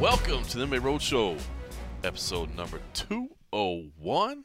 Welcome to the MMA Roadshow, episode number 201.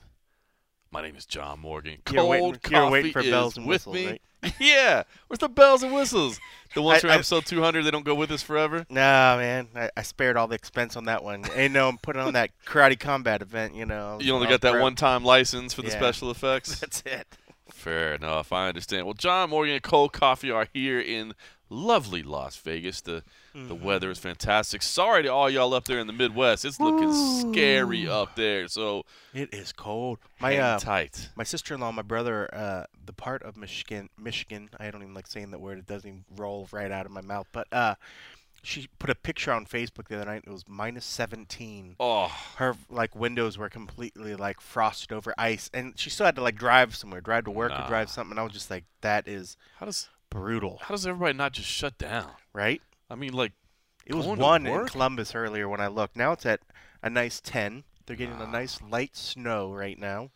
My name is John Morgan. You're Cold waiting- coffee you're waiting for is bells and with whistles, me. right? yeah, where's the bells and whistles? The ones I- from I- episode 200, they don't go with us forever. Nah, man, I, I spared all the expense on that one. Ain't no, I'm putting on that karate combat event. You know, You only oh, got that one-time license for the Yeah. special effects. That's it. Fair enough. I understand. Well, John Morgan and Cold Coffee are here in lovely Las Vegas. The the Mm-hmm. weather is fantastic. Sorry to all y'all up there in the Midwest. It's looking scary up there. So It is cold. My uh, tight. my sister-in-law, my brother, uh, the part of Michigan, Michigan. I don't even like saying that word. It doesn't even roll right out of my mouth. But uh, she put a picture on Facebook the other night. It was minus 17. Oh, Her like windows were completely like frosted over ice, and she still had to like drive somewhere, drive to work Nah. or drive something. And I was just like, that is how does brutal, how does everybody not just shut down? right? I mean, like It was one in? Columbus earlier when I looked. Now it's at a nice 10. They're getting a nice light snow right now.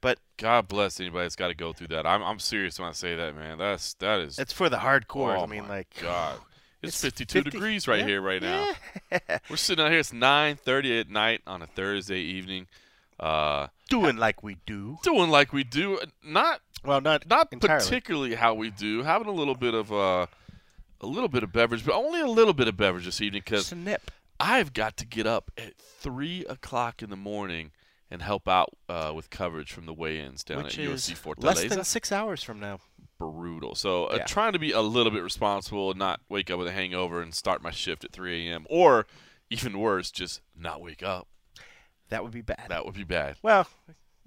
But God bless anybody that's got to go through that. I'm I'm serious when I say that, man. That's that is. It's for the hardcore. oh I mean, like, God. It's, It's 52 50 degrees right yeah, here right now. yeah. We're sitting out here. It's 9:30 at night on a Thursday evening. Uh, doing like we do. doing like we do. Not Well, not not entirely. particularly how we do. Having a little bit of uh, a little bit of beverage, but only a little bit of beverage this evening because. I've got to get up at three o'clock in the morning and help out uh, with coverage from the weigh-ins down Which at UFC Fortaleza. less than six hours from now. brutal. So uh, Yeah. trying to be a little bit responsible and not wake up with a hangover and start my shift at 3 a.m. Or even worse, just not wake up. That would be bad. That would be bad. Well,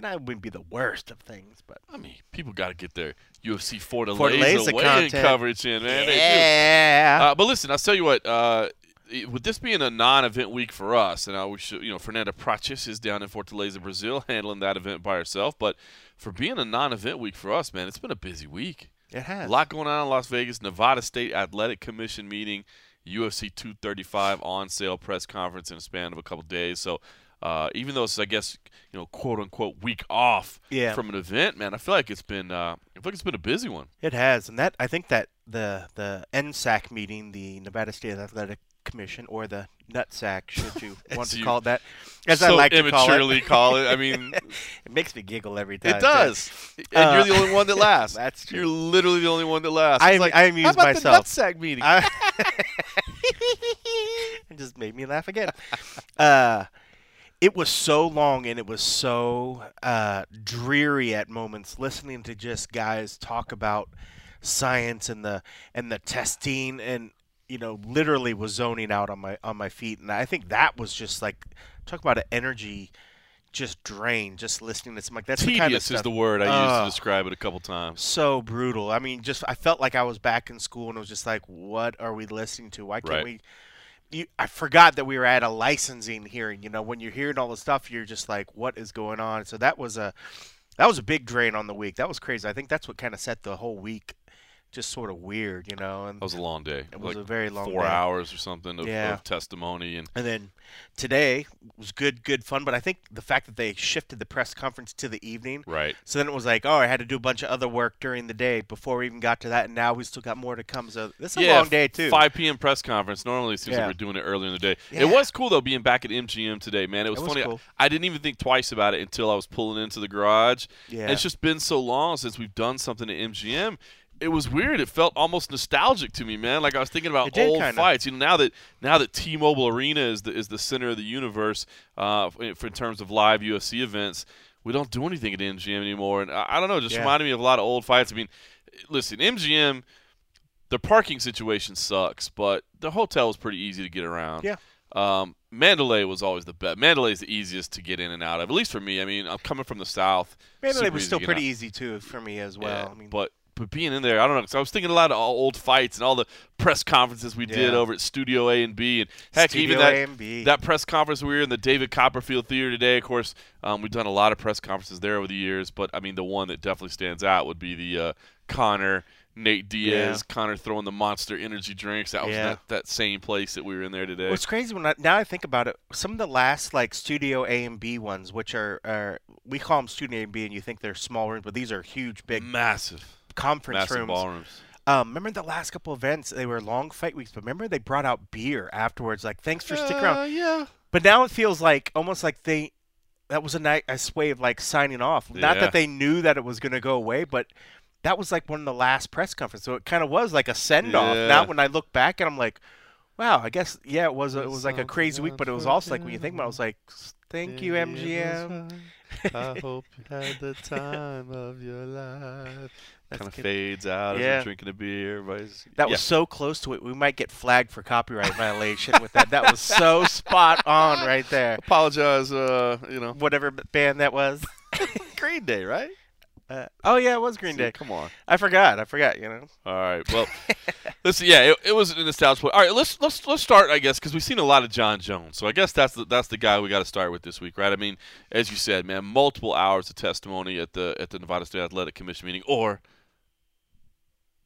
that wouldn't be the worst of things, but. I mean, people got to get their UFC Fortaleza, Fortaleza weigh-in coverage in, man. Yeah. Uh, but listen, I'll tell you what. Uh, it- with this being a non-event week for us, and we should, you know, Fernanda Prates is down in Fortaleza, Brazil, handling that event by herself. But for being a non-event week for us, man, it's been a busy week. it has. A lot going on in Las Vegas. Nevada State Athletic Commission meeting, UFC 235 on sale press conference in a span of a couple days. So uh, even though it's, I guess, you know, quote unquote week off Yeah. from an event, man, I feel like it's been, uh, I feel like it's been a busy one. It has, and that I think that the the NSAC meeting, the Nevada State Athletic Commission, or the NUTSAC, should you want to you call it that, as I like to call it. call it. I mean, it makes me giggle every time. it does, and Uh, you're the only one that laughs. That's true. You're literally the only one that laughs. I, am, like, I amuse how about myself. the nutsack meeting? I- it just made me laugh again. Uh, it was so long and it was so uh, dreary at moments listening to just guys talk about science and the and the testing and you know literally was zoning out on my on my feet and I think that was just like talk about an energy just drain just listening to some like that's the kind of Tedious stuff is the word I used to describe it a couple times. so brutal. I mean, just I felt like I was back in school and it was just like, what are we listening to? Why can't Right. we? You, I forgot that we were at a licensing hearing. You know, when you're hearing all the stuff, you're just like, what is going on? So that was a that was a big drain on the week. That was crazy. I think that's what kind of set the whole week just sort of weird. You know, and That was a long day. it was like a very long four day. hours or something of, Yeah. of testimony and And then today was good, good fun. But I think the fact that they shifted the press conference to the evening, right. So then it was like, oh, I had to do a bunch of other work during the day before we even got to that, and now we still got more to come. So this is a long day too. 5 p.m. press conference. Normally it seems Yeah. like we're doing it earlier in the day. Yeah. It was cool though being back at MGM today, man. It was, It was funny. cool. I didn't even think twice about it until I was pulling into the garage. Yeah. And it's just been so long since we've done something at MGM. It was weird. It felt almost nostalgic to me, man. Like I was thinking about old kinda. fights. You know, now that now that T-Mobile Arena is the is the center of the universe uh, for, in terms of live UFC events, we don't do anything at MGM anymore. And I, I don't know, it just Yeah. reminded me of a lot of old fights. I mean, listen, MGM, the parking situation sucks, but the hotel was pretty easy to get around. Yeah. Um, Mandalay was always the best. Mandalay is the easiest to get in and out of, at least for me. I mean, I'm coming from the south. Mandalay was still pretty out. easy too for me as well. Yeah, I mean, but being in there, I don't know. Cause I was thinking a lot of all old fights and all the press conferences we did over at Studio A and B, and heck, Studio even that A and B. that press conference we were in the David Copperfield Theater today. Of course, um, we've done a lot of press conferences there over the years, but I mean, the one that definitely stands out would be the uh, Conor Nate Diaz, Conor throwing the Monster Energy drinks. That was Yeah. that, that same place that we were in there today. What's crazy when I, now I think about it, some of the last like Studio A and B ones, which are, are we call them Studio A and B, and you think they're small rooms, but these are huge, big massive, conference massive rooms. ballrooms. Um, remember the last couple events? They were long fight weeks, but remember they brought out beer afterwards. Like, thanks for sticking around. Uh, yeah. But now it feels like almost like they that was a nice way of like signing off. Not Yeah. that they knew that it was going to go away, but that was like one of the last press conferences. So it kind of was like a send off. Yeah. Now when I look back and I'm like, wow, I guess yeah, it was a, it was like a crazy week, but it was also like when you think about, it, I was like, thank you MGM. I hope you had the time of your life. That's Kind of fades out as Yeah. you're drinking a beer. Everybody's That yeah. was so close to it. We might get flagged for copyright violation with that. That was so spot on right there. apologize. Uh, you know, Whatever band that was. Green Day, right? Uh, oh yeah, it was Green See, Day. Come on. I forgot. I forgot. You know. All right. Well, listen. Yeah, it, it was an nostalgia point. All right. Let's let's let's start. I guess because we've seen a lot of Jon Jones, so I guess that's the, that's the guy we got to start with this week, right? I mean, as you said, man, multiple hours of testimony at the at the Nevada State Athletic Commission meeting, or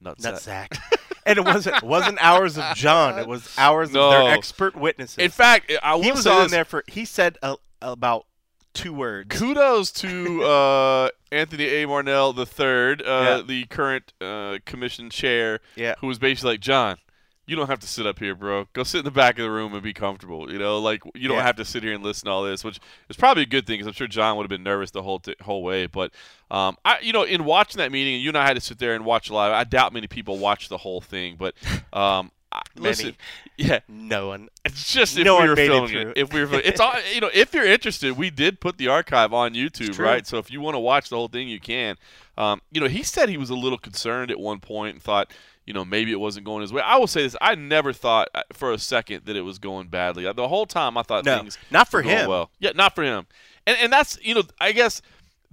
nutsack. Nutsack. and it wasn't it wasn't hours of John. It was hours No. of their expert witnesses. In fact, I will he was say on this. there for. He said uh, about two words. Kudos to uh, Anthony A. Marnell the third, uh, Yeah. the current uh, commission chair, Yeah. who was basically like, John, you don't have to sit up here, bro. Go sit in the back of the room and be comfortable. You know, like you don't Yeah. have to sit here and listen to all this, which is probably a good thing because I'm sure John would have been nervous the whole t- whole way. But um, I, you know, in watching that meeting, and you and I had to sit there and watch live. I doubt many people watched the whole thing, but um, Many. listen, yeah, No one. it's just if No we were it filming through. it. If we were, filming- it's all you know. If you're interested, we did put the archive on YouTube, right? So if you want to watch the whole thing, you can. Um, you know, he said he was a little concerned at one point and thought, you know, maybe it wasn't going his way. I will say this: I never thought uh, for a second that it was going badly. The whole time, I thought No, things not for him. Well, yeah, not for him. And and that's you know, I guess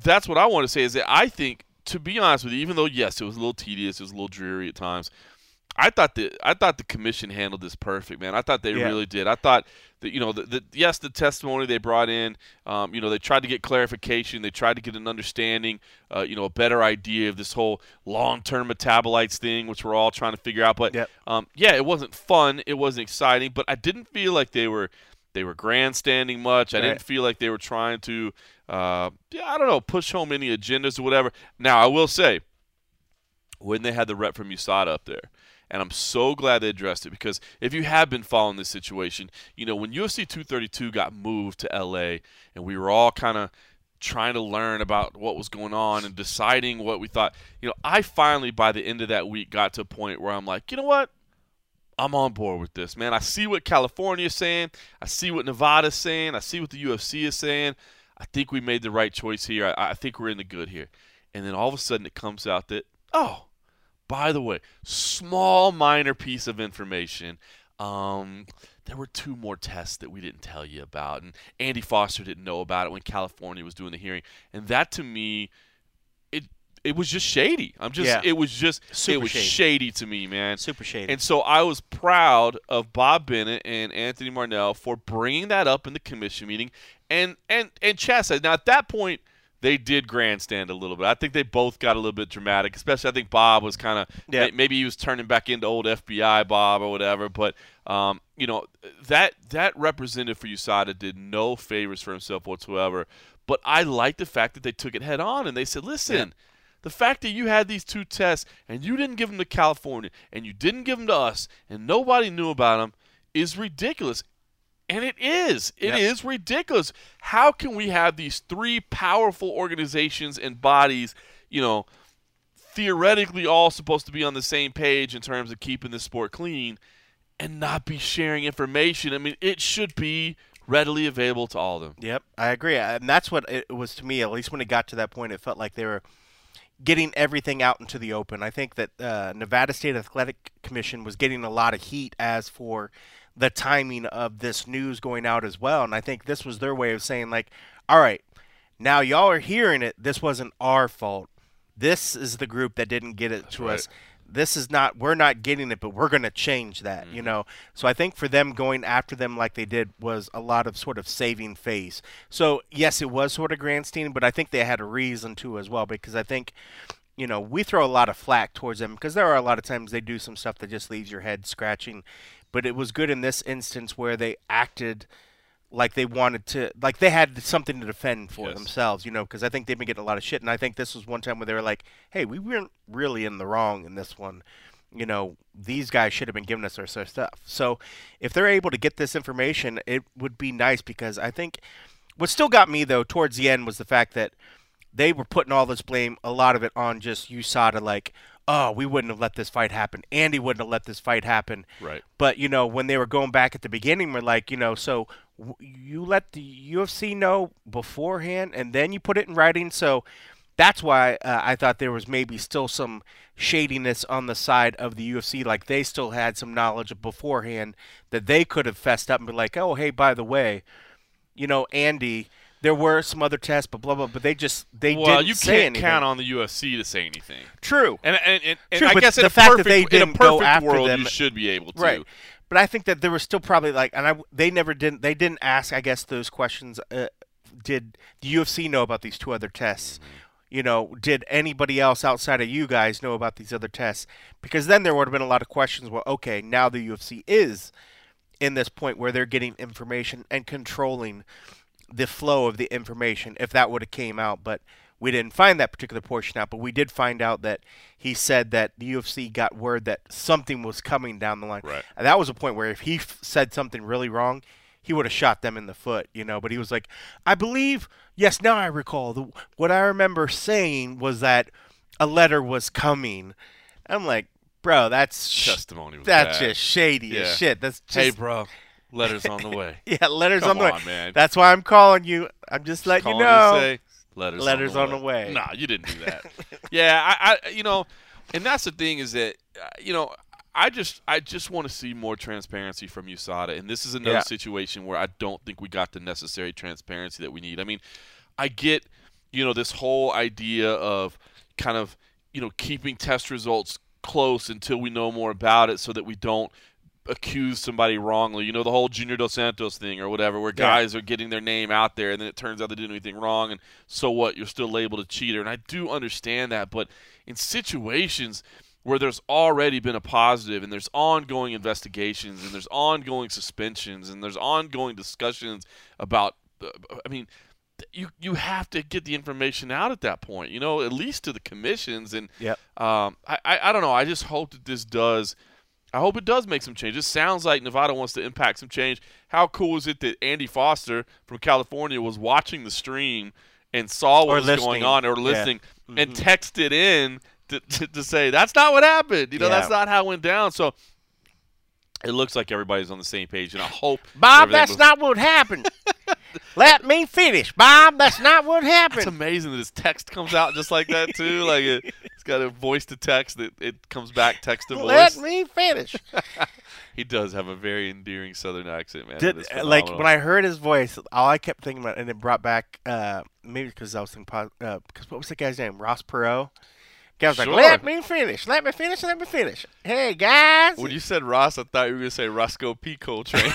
that's what I want to say is that I think, to be honest with you, even though yes, it was a little tedious, it was a little dreary at times. I thought the I thought the commission handled this perfect, man. I thought they Yeah. really did. I thought that you know the, the yes, the testimony they brought in, um, you know, they tried to get clarification, they tried to get an understanding, uh, you know, a better idea of this whole long-term metabolites thing, which we're all trying to figure out. But Yep. um, yeah, it wasn't fun, it wasn't exciting, but I didn't feel like they were they were grandstanding much. I Right. didn't feel like they were trying to, uh, yeah, I don't know, push home any agendas or whatever. Now I will say, when they had the rep from USADA up there. And I'm so glad they addressed it because if you have been following this situation, you know, when UFC 232 got moved to LA and we were all kind of trying to learn about what was going on and deciding what we thought, you know, I finally, by the end of that week, got to a point where I'm like, you know what? I'm on board with this, man. I see what California is saying. I see what Nevada's saying. I see what the UFC is saying. I think we made the right choice here. I, I think we're in the good here. And then all of a sudden it comes out that, oh, by the way, small minor piece of information. Um, there were two more tests that we didn't tell you about, and Andy Foster didn't know about it when California was doing the hearing. And that to me, it it was just shady. I'm just Yeah. it was just Super it was shady. shady to me, man. Super shady. And so I was proud of Bob Bennett and Anthony Marnell for bringing that up in the commission meeting. And and and Chad said, now at that point they did grandstand a little bit. I think they both got a little bit dramatic. Especially, I think Bob was kind of Yeah. maybe he was turning back into old FBI Bob or whatever. But um, you know that that representative for USADA did no favors for himself whatsoever. But I like the fact that they took it head on and they said, listen. The fact that you had these two tests and you didn't give them to California and you didn't give them to us and nobody knew about them is ridiculous. And it is. It is Yep. ridiculous. How can we have these three powerful organizations and bodies, you know, theoretically all supposed to be on the same page in terms of keeping the sport clean and not be sharing information? I mean, it should be readily available to all of them. Yep, I agree, and that's what it was to me. At least when it got to that point, it felt like they were getting everything out into the open. I think that uh, Nevada State Athletic Commission was getting a lot of heat as for the timing of this news going out as well, and I think this was their way of saying like, all right, now y'all are hearing it. This wasn't our fault. This is the group that didn't get it to right. us this is not we're not getting it but we're going to change that Mm-hmm. you know so i think for them going after them like they did was a lot of sort of saving face so yes it was sort of grandstanding but i think they had a reason to as well because i think you know, we throw a lot of flack towards them because there are a lot of times they do some stuff that just leaves your head scratching. But it was good in this instance where they acted like they wanted to, like they had something to defend for Yes. themselves, you know, because I think they've been getting a lot of shit. And I think this was one time where they were like, hey, we weren't really in the wrong in this one. You know, these guys should have been giving us our our stuff. So if they're able to get this information, it would be nice because I think what still got me, though, towards the end was the fact that they were putting all this blame, a lot of it on just USADA, like, oh, we wouldn't have let this fight happen. Andy wouldn't have let this fight happen. Right. But, you know, when they were going back at the beginning, we're like, you know, so w- you let the UFC know beforehand and then you put it in writing. So that's why uh, I thought there was maybe still some shadiness on the side of the UFC. Like they still had some knowledge beforehand that they could have fessed up and be like, oh, hey, by the way, you know, Andy, there were some other tests, but blah blah. But they just they Well, didn't Well you can't anything. count on the UFC to say anything. True, And and, and, and True, I guess the a fact that perfect, they in a didn't go after world, them- you should be able to. right. But I think that there was still probably like, and I they never didn't they didn't ask. I guess those questions. Uh, did the UFC know about these two other tests? Mm-hmm. You know, did anybody else outside of you guys know about these other tests? Because then there would have been a lot of questions. Well, okay, now the UFC is in this point where they're getting information and controlling the flow of the information if that would have came out but we didn't find that particular portion out. But we did find out that he said that the UFC got word that something was coming down the line. Right. and that was a point where if he f- said something really wrong he would have shot them in the foot you know. But he was like I believe yes now I recall. The, what I remember saying was that a letter was coming. I'm like bro that's sh- Testimony that's bad. just shady Yeah. as shit. That's just Hey, bro, letters on the way. yeah letters Come on the way on, man. that's why I'm calling you I'm just letting Calling you know say, letters, Letters on, on the the way. way. Nah, you didn't do that. yeah, I, I, you know, and that's the thing is that, uh, you know, I just, I just want to see more transparency from USADA, and this is another Yeah. situation where I don't think we got the necessary transparency that we need. I mean, I get, you know, this whole idea of kind of, you know, keeping test results close until we know more about it, so that we don't accuse somebody wrongly. You know, the whole Junior Dos Santos thing or whatever, where Yeah. guys are getting their name out there and then it turns out they didn't do anything wrong, and so what? You're still labeled a cheater. And I do understand that, but in situations where there's already been a positive and there's ongoing investigations and there's ongoing suspensions and there's ongoing discussions about, uh, I mean, you you have to get the information out at that point, you know, at least to the commissions. And yeah um, I, I I don't know. I just hope that this does. I hope it does make some change. It sounds like Nevada wants to impact some change. How cool is it that Andy Foster from California was watching the stream and saw what Or was going on or Yeah. listening and mm-hmm. texted in to, to, to say that's not what happened. You know, that's not how it went down. So it looks like everybody's on the same page, and I hope Bob, that's not what happened. Let me finish, Bob. That's not what happened. It's amazing that his text comes out just like that too. Like it, it's got a voice to text that it comes back text to voice. Let me finish. He does have a very endearing Southern accent, man. Did, uh, like when I heard his voice, all I kept thinking about, and it brought back uh, maybe because I was thinking, pos- uh, because what was the guy's name? Ross Perot. Guy was Sure. like, "Let me finish. Let me finish. Let me finish." Hey guys. when you said Ross, I thought you were gonna say Roscoe P. Coltrane,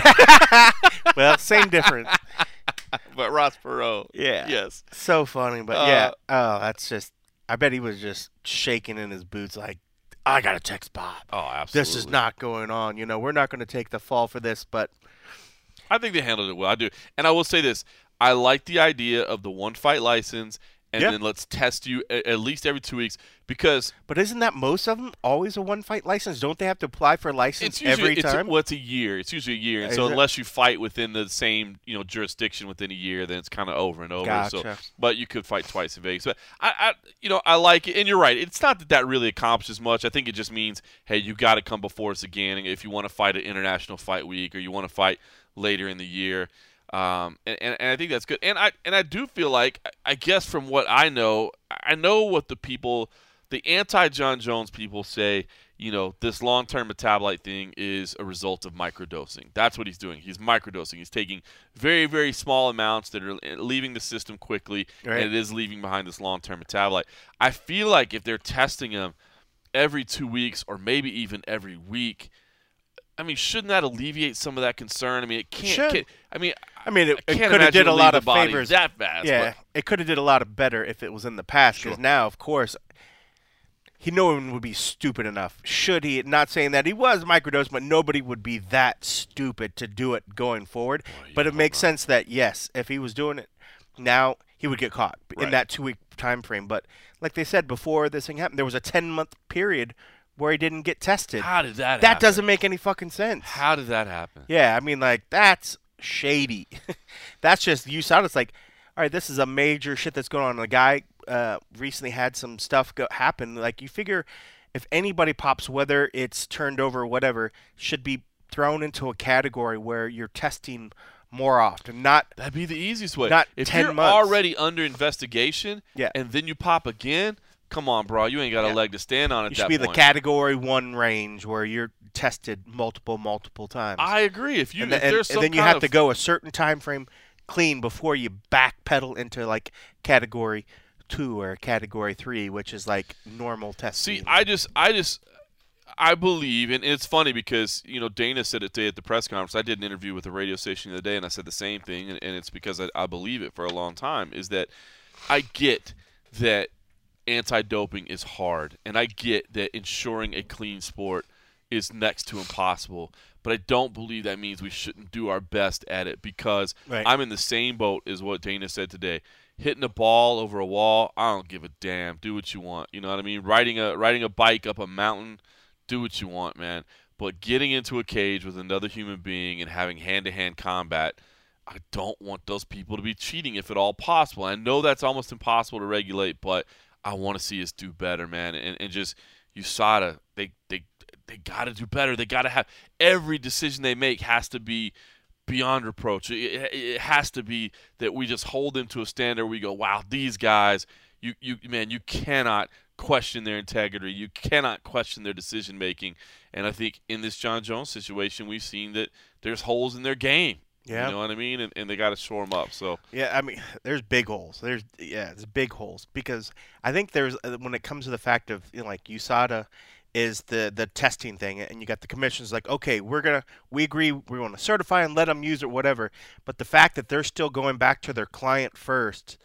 well, same difference. but Ross Perot. Yeah. Yes. So funny, but Uh, yeah. Oh, that's just. I bet he was just shaking in his boots, like, "I gotta text Bob. Oh, absolutely. This is not going on. You know, we're not going to take the fall for this, but I think they handled it well. I do, and I will say this: I like the idea of the one fight license, and Yeah. then let's test you a- at least every two weeks because but isn't that most of them always a one fight license? Don't they have to apply for a license usually every it's time? A, well, it's a year. It's usually a year, and Is so it? unless you fight within the same you know jurisdiction within a year, then it's kind of over and over. So, but you could fight twice in Vegas. But I, I, you know, I like it, and you're right. It's not that that really accomplishes much. I think it just means, hey, you got to come before us again if you want to fight at International Fight Week or you want to fight later in the year. Um, and, and, and I think that's good. And I and I do feel like I- guess from what I know, I know what the people, the anti Jon Jones people say. You know, this long term metabolite thing is a result of microdosing. That's what he's doing. He's microdosing. He's taking very very small amounts that are leaving the system quickly, Right. and it is leaving behind this long term metabolite. I feel like if they're testing him every two weeks or maybe even every week. I mean, shouldn't that alleviate some of that concern? I mean, it can't. I mean, I mean, it, it could have did a lot of favors. that fast. yeah, it could have did a lot of better if it was in the past. Because Sure. now, of course, he no one would be stupid enough. Should he? Not saying that he was microdose, but nobody would be that stupid to do it going forward. but it makes not. sense that yes, if he was doing it now, he would get caught in that two week time frame. But like they said before this thing happened, there was a ten month period where he didn't get tested. How did that? that happen? doesn't make any fucking sense. How did that happen? Yeah, I mean, like that's shady. that's just you saw. It's like, all right, this is a major shit that's going on. The guy uh, recently had some stuff go- happen. Like you figure, if anybody pops, whether it's turned over or whatever, should be thrown into a category where you're testing more often. Not That'd be the easiest way. Not if 10 you're months. already under investigation, Yeah. and then you pop again, come on, bro, you ain't got Yeah. a leg to stand on at that point. you should be the category one range where you're tested multiple, multiple times. I agree. If you and, if there's and some then you have to go a certain time frame clean before you backpedal into like category two or category three, which is like normal testing. See, I just, I just, I believe, and it's funny because you know Dana said it today at the press conference. I did an interview with a radio station the other day, and I said the same thing, and, and it's because I, I believe it for a long time. Is that I get that anti-doping is hard, and I get that ensuring a clean sport is next to impossible. But I don't believe that means we shouldn't do our best at it because Right. I'm in the same boat as what Dana said today. Hitting a ball over a wall, I don't give a damn. Do what you want. You know what I mean? Riding a riding a bike up a mountain, do what you want, man. But getting into a cage with another human being and having hand-to-hand combat, I don't want those people to be cheating if at all possible. I know that's almost impossible to regulate, but I want to see us do better, man. And, and just USADA, they they they got to do better. They got to have every decision they make has to be beyond reproach. It, it- has to be that we just hold them to a standard. We go, wow, these guys, you you man, you cannot question their integrity. You cannot question their decision making. And I think in this Jon Jones situation, we've seen that there's holes in their game. Yeah. You know what I mean? And, and they got to shore them up. So Yeah, I mean, there's big holes. There's yeah, there's big holes because I think there's uh, when it comes to the fact of you know, like USADA is the the testing thing, and you got the commissions like, okay, we're gonna we agree we want to certify and let them use it, whatever. But the fact that they're still going back to their client first,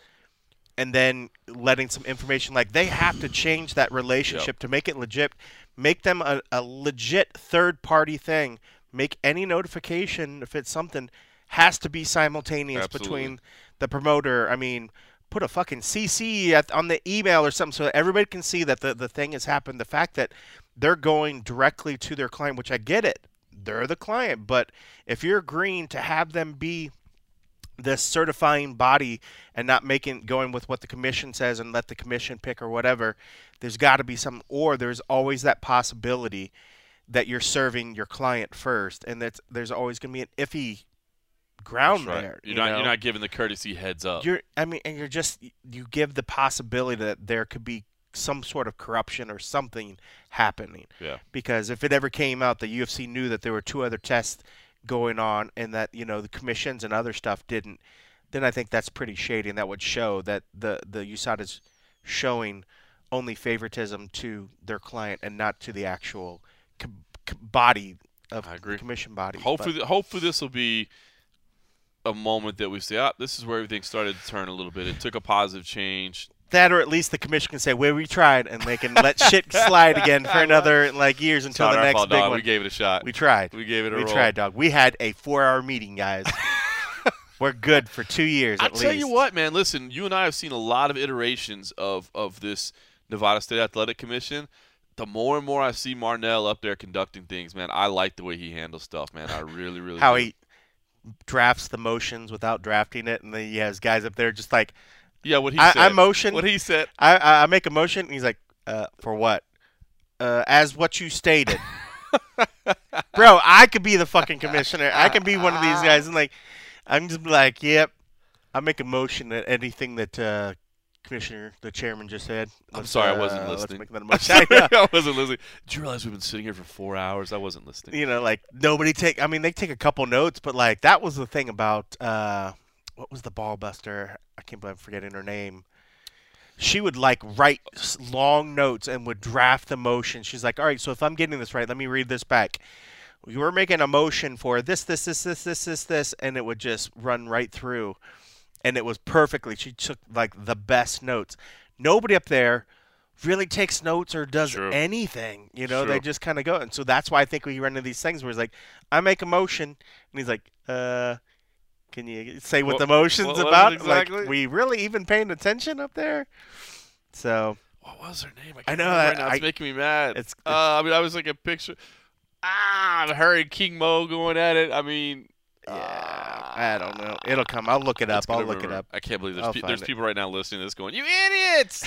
and then letting some information like they have to change that relationship to make it legit, make them a, a legit third party thing. Make any notification if it's something has to be simultaneous Absolutely. between the promoter. I mean, put a fucking CC at, on the email or something so that everybody can see that the, the thing has happened. The fact that they're going directly to their client, which I get it, they're the client. But if you're agreeing to have them be this certifying body and not making going with what the commission says and let the commission pick or whatever, there's got to be some, or there's always that possibility that you're serving your client first, and that's there's always going to be an iffy ground right. there. You're you not know? you're not giving the courtesy heads up. You're, I mean, and you're just you give the possibility that there could be some sort of corruption or something happening. Yeah. Because if it ever came out that UFC knew that there were two other tests going on and that you know the commissions and other stuff didn't, then I think that's pretty shady, and that would show that the the USADA is showing only favoritism to their client and not to the actual co- co- body of I agree. commission body. Hopefully, th- hopefully this will be a moment that we say, ah, this is where everything started to turn a little bit. It took a positive change. that or at least the commission can say well we tried and they can let shit slide again for another like years It's until the next fault, big dog. one We gave it a shot. we tried We gave it a we roll. tried dog we had a four hour meeting guys we're good for two years I tell least you what, man. Listen, you and I have seen a lot of iterations of of this Nevada State Athletic Commission. The more and more I see Marnell up there conducting things, man, I like the way he handles stuff, man. I really, really how do. he drafts the motions without drafting it and then he has guys up there just like yeah, what he I, said. I motion what he said. I, I I make a motion and he's like uh for what? Uh as what you stated. Bro I could be the fucking commissioner. I can be one of these guys. And like I'm just like yep. I make a motion that anything that uh commissioner the chairman just said I'm sorry, I uh, wasn't let's listening. make that a. I wasn't listening. Did you realize we've been sitting here for four hours? I wasn't listening. you know, like nobody take. I mean, they take a couple notes, but like that was the thing about uh, what was the ball buster? I can't believe I'm forgetting her name. She would like write long notes and would draft the motion. She's like, all right, so if I'm getting this right, let me read this back. You were making a motion for this, this, this, this, this, this, this, and it would just run right through, and it was perfectly. She took like the best notes. Nobody up there really takes notes or does Sure. anything. You know, they just kind of go. And so that's why I think we run into these things where he's like, I make a motion, and he's like, uh. Can you say what What- the motion's what about? exactly? Like, we really even paying attention up there? So What was her name? I, I know, remember right I-. It's making me mad. it's- uh, I mean, I was like a picture. Ah, her and King Mo going at it. I mean, yeah, I don't know. It'll come. I'll look it up. I'll look it up. I can't believe there's I'll pe- there's it. people right now listening to this going, "You idiots!"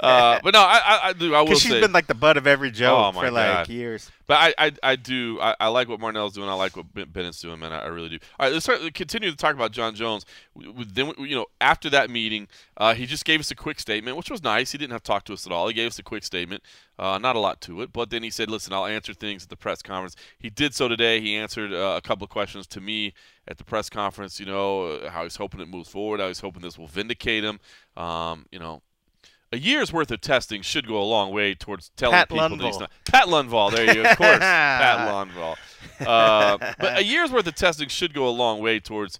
uh, but no, I I, I do. I will Because she's say, been like the butt of every joke Oh, for like God. years. But I, I, I do. I, I like what Marnell's doing. I like what Ben- Bennett's doing, man. I, I really do. All right, let's start, continue to talk about Jon Jones. W- w- Then, you know, after that meeting, uh, he just gave us a quick statement, which was nice. He didn't have to talk to us at all. He gave us a quick statement, uh, not a lot to it. But then he said, "Listen, I'll answer things at the press conference." He did so today. He answered uh, a couple of questions to me at the press conference. You know, uh, how he's hoping it moves forward. How he's hoping this will vindicate him. Um, you know, a year's worth of testing should go a long way towards telling Pat people that he's not. Pat Lundvall, there you go. Of course, Pat Lundvall. Uh, but a year's worth of testing should go a long way towards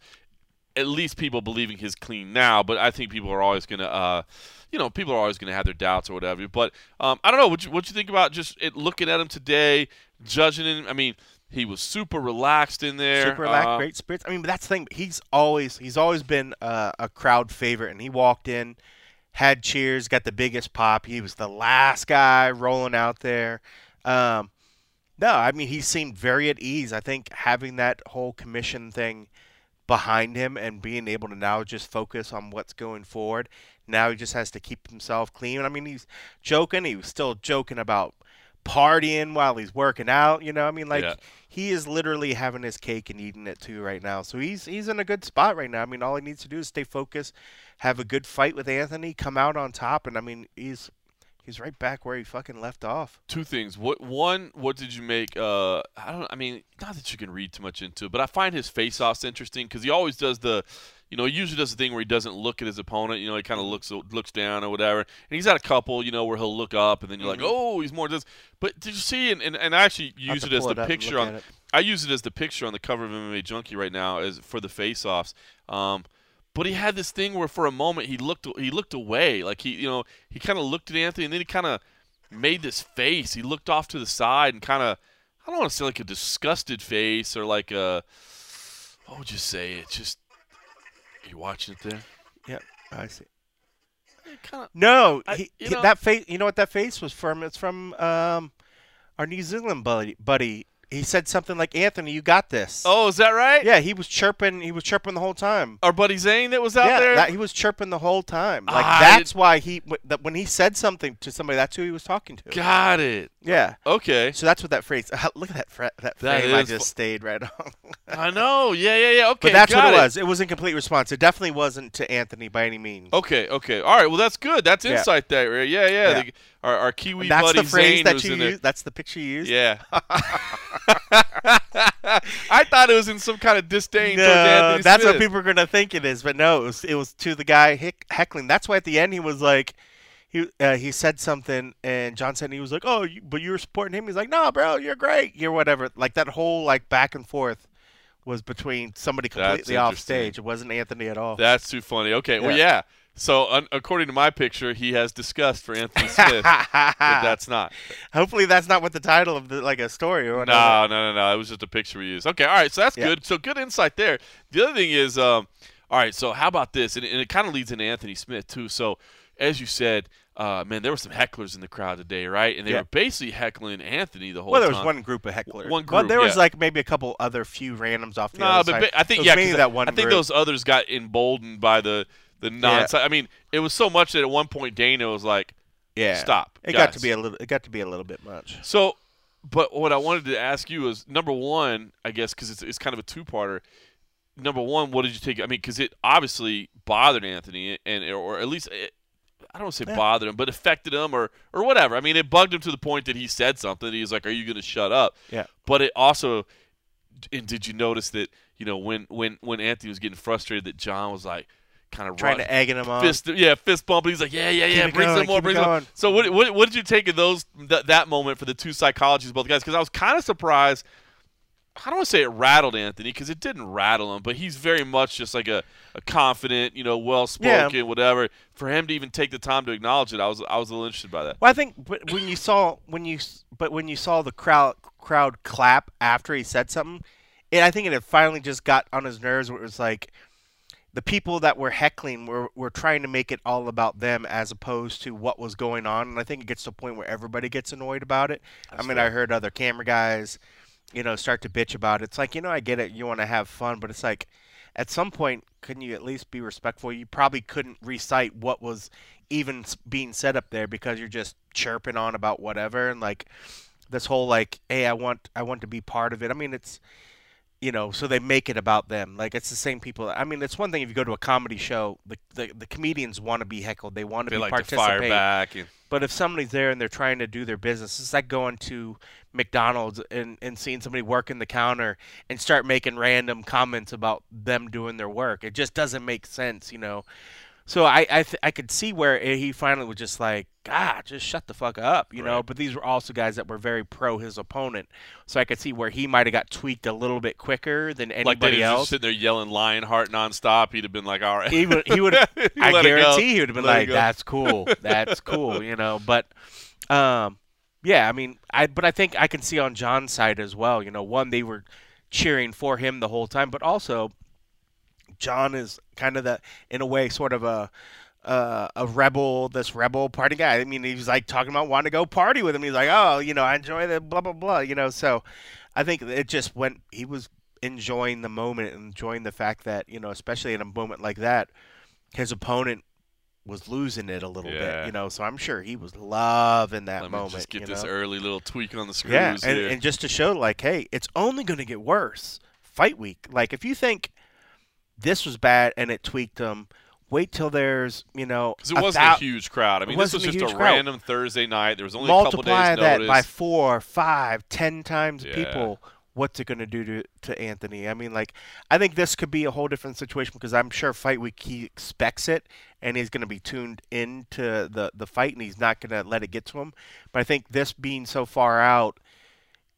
at least people believing he's clean now. But I think people are always going to, uh, you know, people are always going to have their doubts or whatever. But um, I don't know. What you what you think about just it, looking at him today, judging him? I mean, he was super relaxed in there. Super relaxed, Uh, great spirits. I mean, but that's the thing. He's always he's always been uh, a crowd favorite, and he walked in, had cheers, got the biggest pop. He was the last guy rolling out there. Um, no, I mean he seemed very at ease. I think having that whole commission thing behind him and being able to now just focus on what's going forward. Now he just has to keep himself clean. I mean, he's joking. He was still joking about partying while he's working out. You know, I mean, like Yeah. he is literally having his cake and eating it too right now. So he's he's in a good spot right now. I mean, all he needs to do is stay focused, have a good fight with Anthony, come out on top, and I mean, he's he's right back where he fucking left off. two things. What one? What did you make? Uh, I don't. I mean, not that you can read too much into it, but I find his face-offs interesting because he always does the, you know, he usually does the thing where he doesn't look at his opponent. You know, he kind of looks looks down or whatever. And he's had a couple, you know, where he'll look up and then you're Mhm. like, oh, he's more this. But did you see? And, and, and I actually use it as the picture on. I use it as the picture on the cover of MMA Junkie right now as for the face-offs. Um, but he had this thing where for a moment he looked he looked away, like he you know he kind of looked at Anthony and then he kind of made this face. He looked off to the side and kind of I don't want to say like a disgusted face or like a what would you say? it just are you watching it there? Yep, I see. Kind of No, I- he, he- that face. You know what that face was from? It's from um, our New Zealand buddy. Buddy, he said something like, "Anthony, you got this." Oh, is that right? yeah, he was chirping. He was chirping the whole time. Our buddy Zane that was out yeah, there. that, he was chirping the whole time. Like Ah, that's why he that when he said something to somebody, that's who he was talking to. Got it. Yeah. Okay. So that's what that phrase. Look at that fra- that That frame I is just fu- stayed right on. I know. Yeah, yeah, yeah. Okay. but that's got what it, it was. It was in complete response. It definitely wasn't to Anthony by any means. Okay, okay. All right. Well, that's good. That's Yeah. insight there. Yeah, yeah. Yeah. The, our, our Kiwi And that's buddy the phrase Zane that you in there. use. That's the picture you used. Yeah. I thought it was in some kind of disdain towards No, Anthony that's Smith. what people are gonna think it is, but no, it was, it was to the guy heck, heckling. That's why at the end he was like, he uh, he said something, and John said he was like, "Oh, you, but you were supporting him." He's like, "No, bro, you're great. You're whatever." Like that whole like back and forth was between somebody completely off stage. It wasn't Anthony at all. That's too funny. Okay. Well, Yeah. yeah. So, un- according to my picture, he has disgust for Anthony Smith. but that's not. Hopefully, that's not what the title of the like a story or whatever. No, no, no, no. It was just a picture we used. Okay, all right. So that's Yeah. good. So good insight there. The other thing is, um, all right. So how about this? And, and it kind of leads into Anthony Smith too. So as you said, uh, man, there were some hecklers in the crowd today, right? And they Yeah. were basically heckling Anthony the whole time. Well, there was one group of hecklers. One Well, group, there was yeah. like maybe a couple other few randoms off the No, other but side. I think yeah, mainly that one I think group. those others got emboldened by the the nonsense. I mean, it was so much that at one point Dana was like, yeah. "Stop, It got to be a little. It got to be a little bit much. So, but what I wanted to ask you is number one, I guess, because it's, it's kind of a two parter. Number one, what did you take? I mean, because it obviously bothered Anthony, and or at least it, I don't say Yeah. bothered him, but affected him, or or whatever. I mean, it bugged him to the point that he said something. He's like, "Are you going to shut up?" Yeah. But it also, and did you notice that you know when when when Anthony was getting frustrated, that John was like kind of Trying to egg him on. fist yeah fist bump. He's like yeah yeah yeah bring some more bring some more. So what, what what did you take of those that that moment for the two psychologies, both guys? Because I was kind of surprised. I don't want to say it rattled Anthony because it didn't rattle him, but he's very much just like a, a confident, you know, well spoken, whatever. For him to even take the time to acknowledge it, I was I was a little interested by that. Well, I think but when you saw when you but when you saw the crowd crowd clap after he said something, it, I think it had finally just got on his nerves. Where it was like the people that were heckling were were trying to make it all about them as opposed to what was going on. And I think it gets to a point where everybody gets annoyed about it. I mean, I heard other camera guys, you know, start to bitch about it. It's like you know, I get it. You want to have fun, but it's like at some point, couldn't you at least be respectful? You probably couldn't recite what was even being said up there because you're just chirping on about whatever and like this whole like, hey, I want I want to be part of it. I mean, it's you know, so they make it about them. Like it's the same people. I mean, it's one thing if you go to a comedy show, the the, the comedians want to be heckled. They want to be like to participate. fire back. And, But if somebody's there and they're trying to do their business, it's like going to McDonald's and, and seeing somebody working the counter and start making random comments about them doing their work. It just doesn't make sense, you know. So I I, th- I could see where he finally was just like, God, just shut the fuck up, you know. But these were also guys that were very pro his opponent, so I could see where he might have got tweaked a little bit quicker than like anybody just else. sitting there yelling Lionheart nonstop, he'd have been like, all right. he would he would I let it go. guarantee he would have been Let like that's cool that's cool you know but um yeah I mean I but I think I can see on John's side as well you know one they were cheering for him the whole time but also John is kind of the in a way sort of a uh, a rebel, this rebel party guy. I mean, he was like talking about wanting to go party with him. He's like, oh, you know, I enjoy the blah blah blah. You know, so I think it just went. He was enjoying the moment, enjoying the fact that you know, especially in a moment like that, his opponent was losing it a little Yeah. bit. You know, so I'm sure he was loving that Let me just get this know? early little tweak on the screws Yeah, and, and just to show, like, hey, it's only going to get worse. Fight week. Like, if you think this was bad and it tweaked them, wait till there's, you know, Because it wasn't a huge crowd. I mean, this was a just a crowd. random Thursday night. There was only a couple multiply days that notice. by four, five, ten times Yeah. people. What's it going to do to to Anthony? I mean, like, I think this could be a whole different situation because I'm sure fight week he expects it and he's going to be tuned into the the fight and he's not going to let it get to him. But I think this being so far out,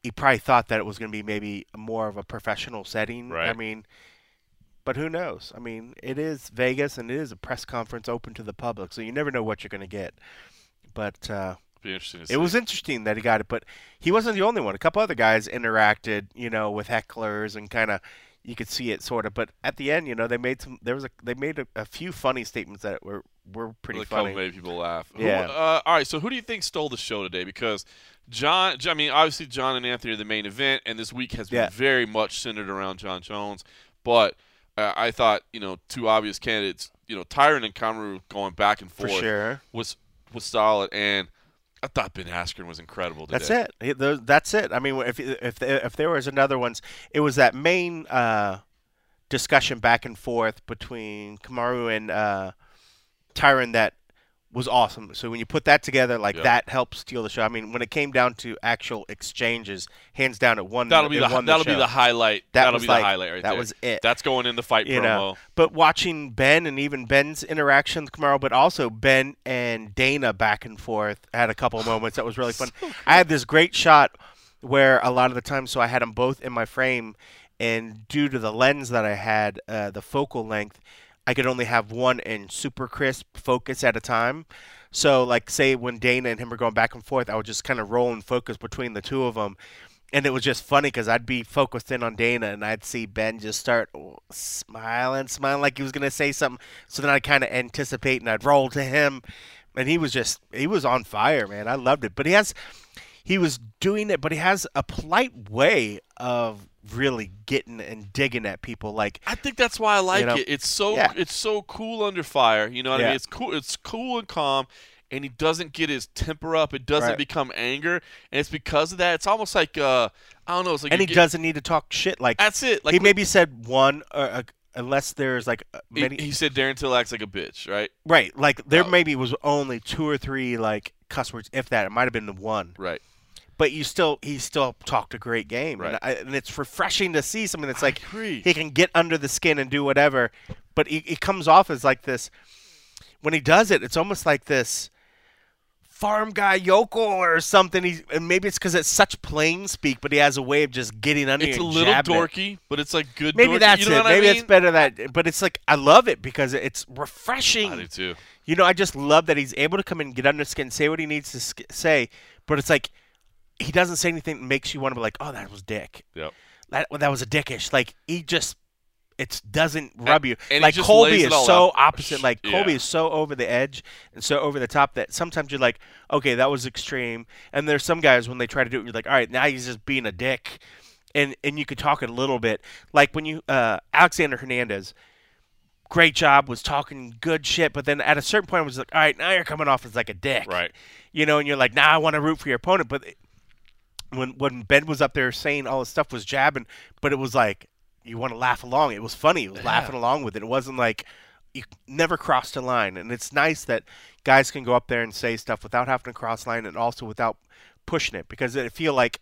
he probably thought that it was going to be maybe more of a professional setting. Right. I mean, but who knows? I mean, it is Vegas and it is a press conference open to the public, so you never know what you're going to get. But uh, Be interesting to see. it was interesting that he got it, but he wasn't the only one. A couple other guys interacted, you know, with hecklers and kind of you could see it sort of. But at the end, you know, they made some. There was a they made a, a few funny statements that were were pretty funny. made people laugh. Who- Yeah. uh, all right. So who do you think stole the show today? Because John, I mean, obviously John and Anthony are the main event, and this week has been Yeah. very much centered around Jon Jones. But uh, I thought, you know, two obvious candidates, you know, Tyron and Kamaru going back and For forth sure. was was solid, and I thought Ben Askren was incredible today. That's it. It- That's it. I mean, if if if there was another ones, it was that main uh, discussion back and forth between Kamaru and uh, Tyron that was awesome. So when you put that together, like Yeah. that helped steal the show. I mean, when it came down to actual exchanges, hands down, it won. That'll be the that'll be the highlight. That that'll be like- the highlight right there. that there. was it. That's going in the fight you promo. know. But watching Ben and even Ben's interaction with Kamaru, but also Ben and Dana back and forth had a couple moments that was really fun. I had this great shot where a lot of the time, so I had them both in my frame, and due to the lens that I had, uh, the focal length, I could only have one in super crisp focus at a time. So, like, say when Dana and him were going back and forth, I would just kind of roll and focus between the two of them. And it was just funny because I'd be focused in on Dana and I'd see Ben just start smiling, smiling like he was going to say something. So then I'd kind of anticipate and I'd roll to him. And he was just, he was on fire, man. I loved it. But he has, he was doing it, but he has a polite way of really getting and digging at people. Like, I think that's why I like know? it. It's so Yeah. it's so cool under fire. You know what I mean? It's cool. It's cool and calm, and he doesn't get his temper up. It doesn't Right. become anger, and it's because of that. It's almost like uh, I don't know. It's like and he get- doesn't need to talk shit. Like, That's it. Like he maybe said one, uh, uh, unless there's like uh, he, many. he said, Darren Till acts like a bitch, right? Right, like there Oh. maybe was only two or three like cuss words, if that. It might have been the one, Right. But you still he still talked a great game, Right. and, I, and it's refreshing to see something that's like he can get under the skin and do whatever, but he, he comes off as like this. When he does it, it's almost like this farm guy yokel or something. He's and maybe it's because it's such plain speak, but he has a way of just getting under. It's a little jabbing it. dorky, but it's like good. Maybe dorky. that's you know it. What I Maybe mean? it's better that, but it's like I love it because it's refreshing. I do too. You know, I just love that he's able to come in, get under skin, say what he needs to sk- say, but it's like he doesn't say anything that makes you want to be like, oh, that was dick. Yep. That that was a dickish. Like he just it doesn't rub you. and like Colby is so out. opposite. Like Yeah. Colby is so over the edge and so over the top that sometimes you're like, okay, that was extreme. And there's some guys when they try to do it, you're like, all right, now he's just being a dick. And and you could talk it a little bit. Like when you uh, Alexander Hernandez, great job, was talking good shit, but then at a certain point it was like, all right, now you're coming off as like a dick. Right. You know, and you're like, now I want to root for your opponent, but when when Ben was up there saying all this stuff was jabbing, but it was like you want to laugh along. It was funny. It was laughing along with it. It wasn't like you never crossed a line. And it's nice that guys can go up there and say stuff without having to cross line and also without pushing it because it feel like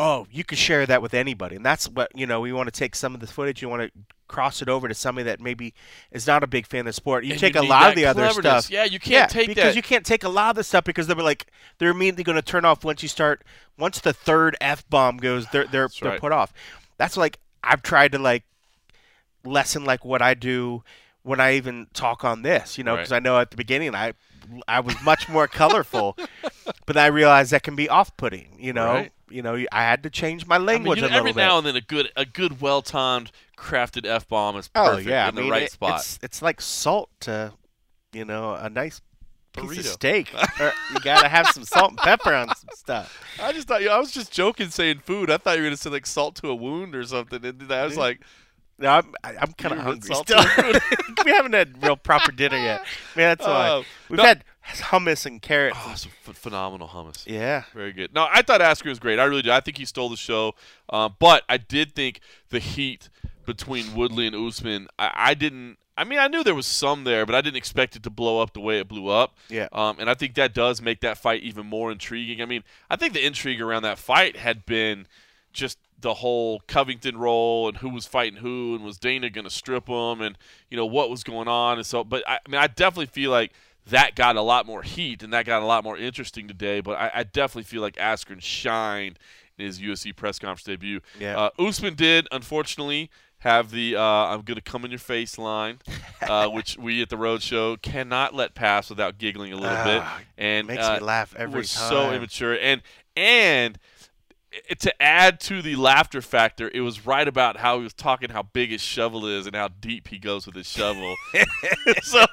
oh, you could share that with anybody. And that's what, you know, we want to take some of the footage, you want to cross it over to somebody that maybe is not a big fan of the sport. You And take you a lot of the other stuff. Yeah, you can't yeah, take because that- you can't take a lot of the stuff because they're like they're immediately going to turn off once you start once the third f bomb goes. They're they're they're right. put off. That's like I've tried to like lessen like what I do when I even talk on this, you know, Right. because I know at the beginning I I was much more colorful, but I realized that can be off-putting. You know, Right. You know, I had to change my I mean, language you know, a little every bit. now and then a good, a good, well timed, crafted f bomb is oh perfect yeah, in I mean, the right it- spot. It's it's like salt to, you know, a nice piece Burrito. of steak. You gotta have some salt and pepper on some stuff. I just thought I was just joking saying food. I thought you were gonna say like salt to a wound or something. And I was like, No, I'm I- I'm kind of hungry still. we haven't had real proper dinner yet. Man, that's why Oh, we've no- had hummus and carrots. oh, ph- phenomenal hummus. Yeah. Very good. No, I thought Askren was great. I really did. I think he stole the show. Um, but I did think the heat between Woodley and Usman, I, I didn't. I mean, I knew there was some there, but I didn't expect it to blow up the way it blew up. Yeah. Um, and I think that does make that fight even more intriguing. I mean, I think the intrigue around that fight had been just the whole Covington role and who was fighting who and was Dana going to strip him and you know what was going on and so. But I, I mean, I definitely feel like that got a lot more heat and that got a lot more interesting today. But I, I definitely feel like Askren shined in his UFC press conference debut. Yeah. Uh, Usman did, unfortunately, have the uh, "I'm going to come in your face" line, uh, which we at the road show cannot let pass without giggling a little bit. Ah, And makes uh, me laugh every was time. so immature and and i- to add to the laughter factor, it was right about how he was talking how big his shovel is and how deep he goes with his shovel. so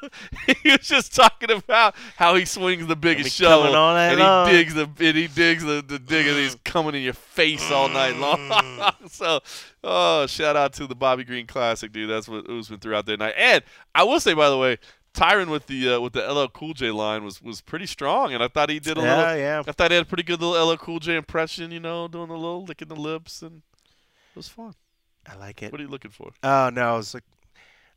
he was just talking about how he swings the biggest shovel and long. he digs the and he digs the, the dig and he's coming in your face all night long. so oh shout out to the Bobby Green Classic, dude. That's what Usman threw out there tonight. And I will say by the way, Tyron with the uh, with the LL Cool J line was was pretty strong, and I thought he did a Yeah, little. yeah. I thought he had a pretty good little LL Cool J impression, you know, doing a little licking the lips, and it was fun. I like it. What are you looking for? Oh no, I was like,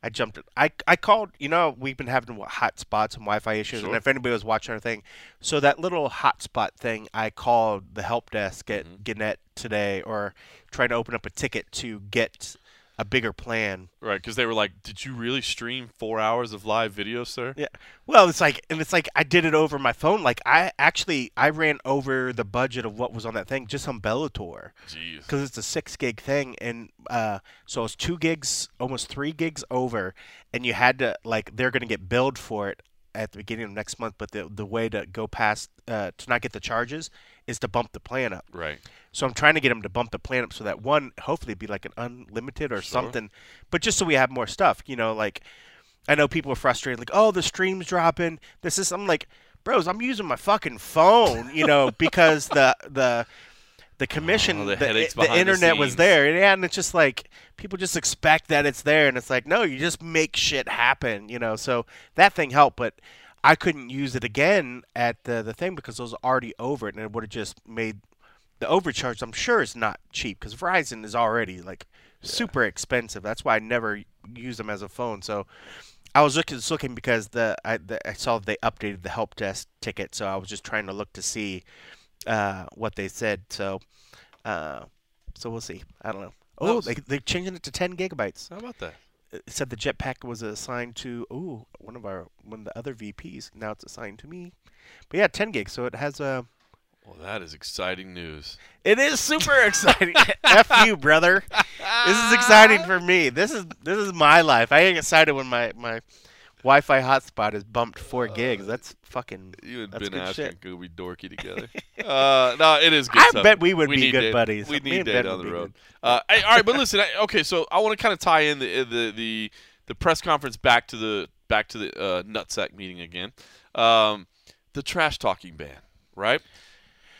I jumped. I I called. You know, we've been having hot spots and Wi-Fi issues, Sure. and if anybody was watching our thing, so that little hotspot thing, I called the help desk at Mm-hmm. Gannett today, or trying to open up a ticket to get a bigger plan. Right, because they were like, "Did you really stream four hours of live video, sir?" Yeah. Well, it's like, and it's like I did it over my phone. Like I actually I ran over the budget of what was on that thing just on Bellator. Jeez. because it's a six gig thing, and uh, so it's two gigs, almost three gigs over, and you had to like they're gonna get billed for it at the beginning of next month, but the the way to go past uh, to not get the charges is to bump the plan up. Right. So I'm trying to get them to bump the plan up so that one hopefully be like an unlimited or Sure. something, but just so we have more stuff. You know, like I know people are frustrated, like oh the stream's dropping. This is I'm like, bros, I'm using my fucking phone, you know, because the the the commission, Oh, the the, the behind the internet was there, yeah, and it's just like people just expect that it's there, and it's like no, you just make shit happen, you know. So that thing helped, but I couldn't use it again at the the thing because it was already over it, and it would have just made the overcharge. I'm sure is not cheap because Verizon is already like super expensive. That's why I never use them as a phone. So I was looking, just looking because the I, the I saw they updated the help desk ticket, so I was just trying to look to see uh, what they said. So uh, so we'll see. I don't know. Oh, they they're changing it to 10 gigabytes. How about that? Said the jetpack was assigned to ooh one of our one of the other VPs. Now it's assigned to me. But yeah, 10 gigs. So it has a. Well, that is exciting news. It is super exciting. F you, brother. This is exciting for me. This is this is my life. I get excited when my my Wi-Fi hotspot is bumped four gigs. That's fucking. You and That's Ben shit. could be dorky together. uh, no, it is good I stuff. bet we would We be good buddies. We need Ben down the road. Uh, hey, all right, but listen. I, okay, so I want to kind of tie in the, the the the press conference back to the back to the uh, NSAC meeting again. Um, the trash talking ban, right?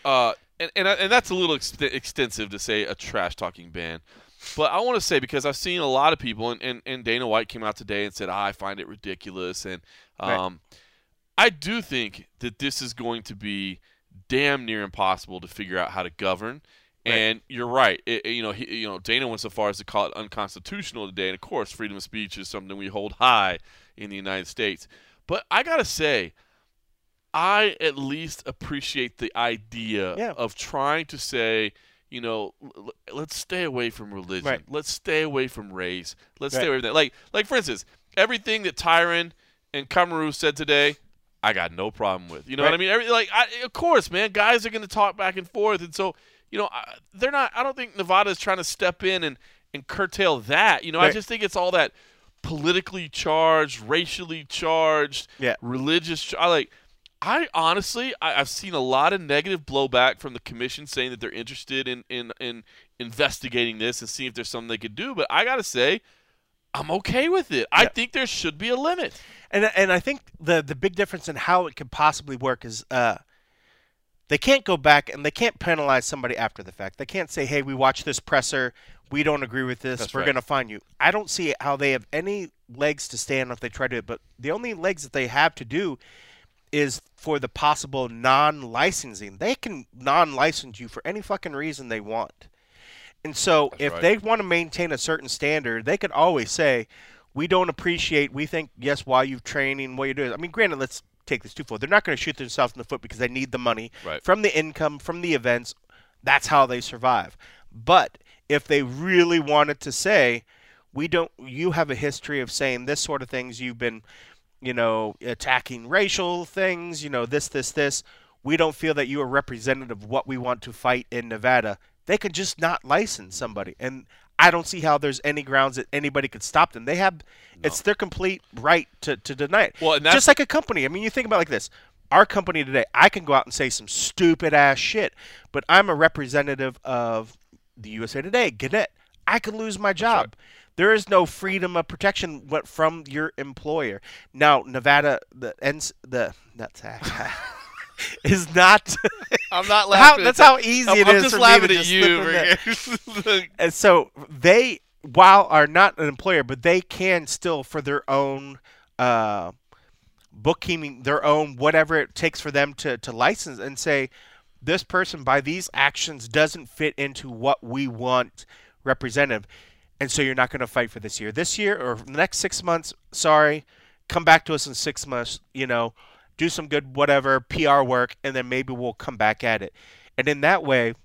Uh, and and, I- and that's a little ex- extensive to say a trash talking ban. But I want to say because I've seen a lot of people, and, and, and Dana White came out today and said, "Ah, I find it ridiculous. And Right. um, I do think that this is going to be damn near impossible to figure out how to govern. Right. And you're right. It- you know, he, you know, Dana went so far as to call it unconstitutional today. And of course, freedom of speech is something we hold high in the United States. But I gotta say, I at least appreciate the idea Yeah. of trying to say, you know, l- let's stay away from religion. Right. Let's stay away from race. Let's Right. stay away from that. Like, like for instance, everything that Tyron and Kamaru said today, I got no problem with. You know what I mean? Every, like, I, of course, man, guys are going to talk back and forth, and so you know, I, they're not. I don't think Nevada is trying to step in and and curtail that. You know, I just think it's all that politically charged, racially charged, Yeah. religious. I like. I honestly, I, I've seen a lot of negative blowback from the commission saying that they're interested in, in in investigating this and seeing if there's something they could do. But I gotta say, I'm okay with it. I Yeah. think there should be a limit. And and I think the the big difference in how it could possibly work is uh they can't go back and they can't penalize somebody after the fact. They can't say, "Hey, we watched this presser. We don't agree with this. That's We're right. going to fine you." I don't see how they have any legs to stand if they try to do it. But the only legs that they have to do is for the possible non-licensing. They can non-license you for any fucking reason they want. And so, That's if right. they want to maintain a certain standard, they could always say, "We don't appreciate. We think yes, while you're training, what you're doing." I mean, granted, let's take this too far. They're not going to shoot themselves in the foot because they need the money Right. from the income from the events. That's how they survive. But if they really wanted to say, "We don't," you have a history of saying this sort of things. You've been, you know, attacking racial things. You know, this, this, this. We don't feel that you are representative of what we want to fight in Nevada. They could just not license somebody, and I don't see how there's any grounds that anybody could stop them. They have, it's their complete right to, to deny it. Well, just like a company. I mean, you think about it like this. Our company today, I can go out and say some stupid ass shit, but I'm a representative of the USA Today, Gannett. I could lose my job. There is no freedom of protection from your employer. Now, Nevada, the ends the that's is not. I'm not How- laughing. that's how easy I'm, it I'm is just for me laughing to at just you. here. and so they, while are not an employer, but they can still for their own uh, bookkeeping, their own whatever it takes for them to to license and say, this person by these actions doesn't fit into what we want representative, and so you're not going to fight for this year. This year or the next six months, sorry, come back to us in six months. You know, do some good whatever PR work, and then maybe we'll come back at it. And in that way,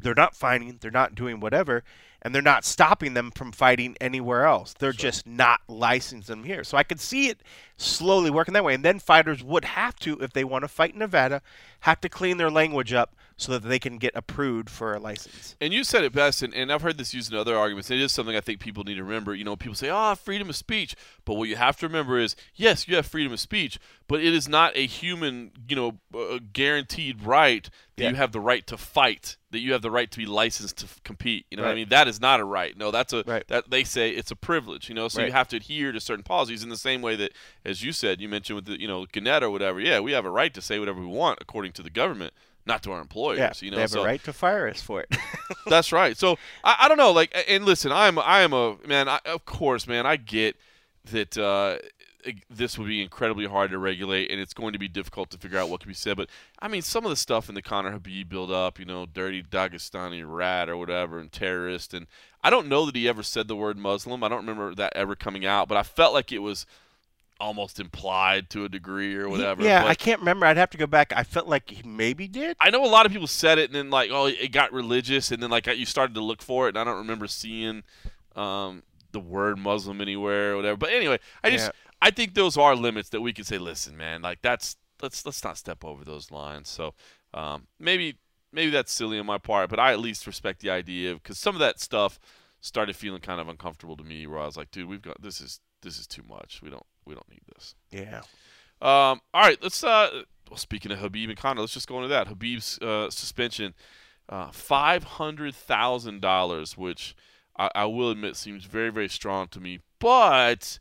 they're not fighting, they're not doing whatever, and they're not stopping them from fighting anywhere else. They're just not licensing them here. So I could see it slowly working that way. And then fighters would have to, if they want to fight in Nevada, have to clean their language up so that they can get approved for a license. And you said it best, and, and I've heard this used in other arguments. It is something I think people need to remember. You know, people say, "Ah, freedom of speech," but what you have to remember is, yes, you have freedom of speech, but it is not a human, you know, uh, guaranteed right that Yeah. you have the right to fight, that you have the right to be licensed to f- compete. You know what I mean? That is not a right. No, that's a Right. that they say it's a privilege. You know, so you have to adhere to certain policies in the same way that, as you said, you mentioned with the, you know, Gannett or whatever. Yeah, we have a right to say whatever we want according to the government. Not to our employers, Yeah, you know. they have so a right to fire us for it. that's right. So I, I don't know. Like, and listen, I'm I am a man. I, of course, man, I get that uh, this would be incredibly hard to regulate, and it's going to be difficult to figure out what can be said. But I mean, some of the stuff in the Conor Khabib build up, you know, dirty Dagestani rat or whatever, and terrorist, and I don't know that he ever said the word Muslim. I don't remember that ever coming out, but I felt like it was almost implied to a degree or whatever. yeah, but, I can't remember. I'd have to go back. I felt like he maybe did. I know a lot of people said it, and then like, oh, it got religious, and then like you started to look for it, and I don't remember seeing um, the word Muslim anywhere or whatever. But anyway, I just Yeah. I think those are limits that we can say, listen, man, like that's let's let's not step over those lines. So um, maybe maybe that's silly on my part, but I at least respect the idea of, because some of that stuff started feeling kind of uncomfortable to me. Where I was like, dude, we've got this is this is too much. We don't we don't need this. Yeah. Um, all right, let's. Uh, well, speaking of Khabib and Conor, let's just go into that. Khabib's uh, suspension, uh, five hundred thousand dollars, which I, I will admit seems very very strong to me. But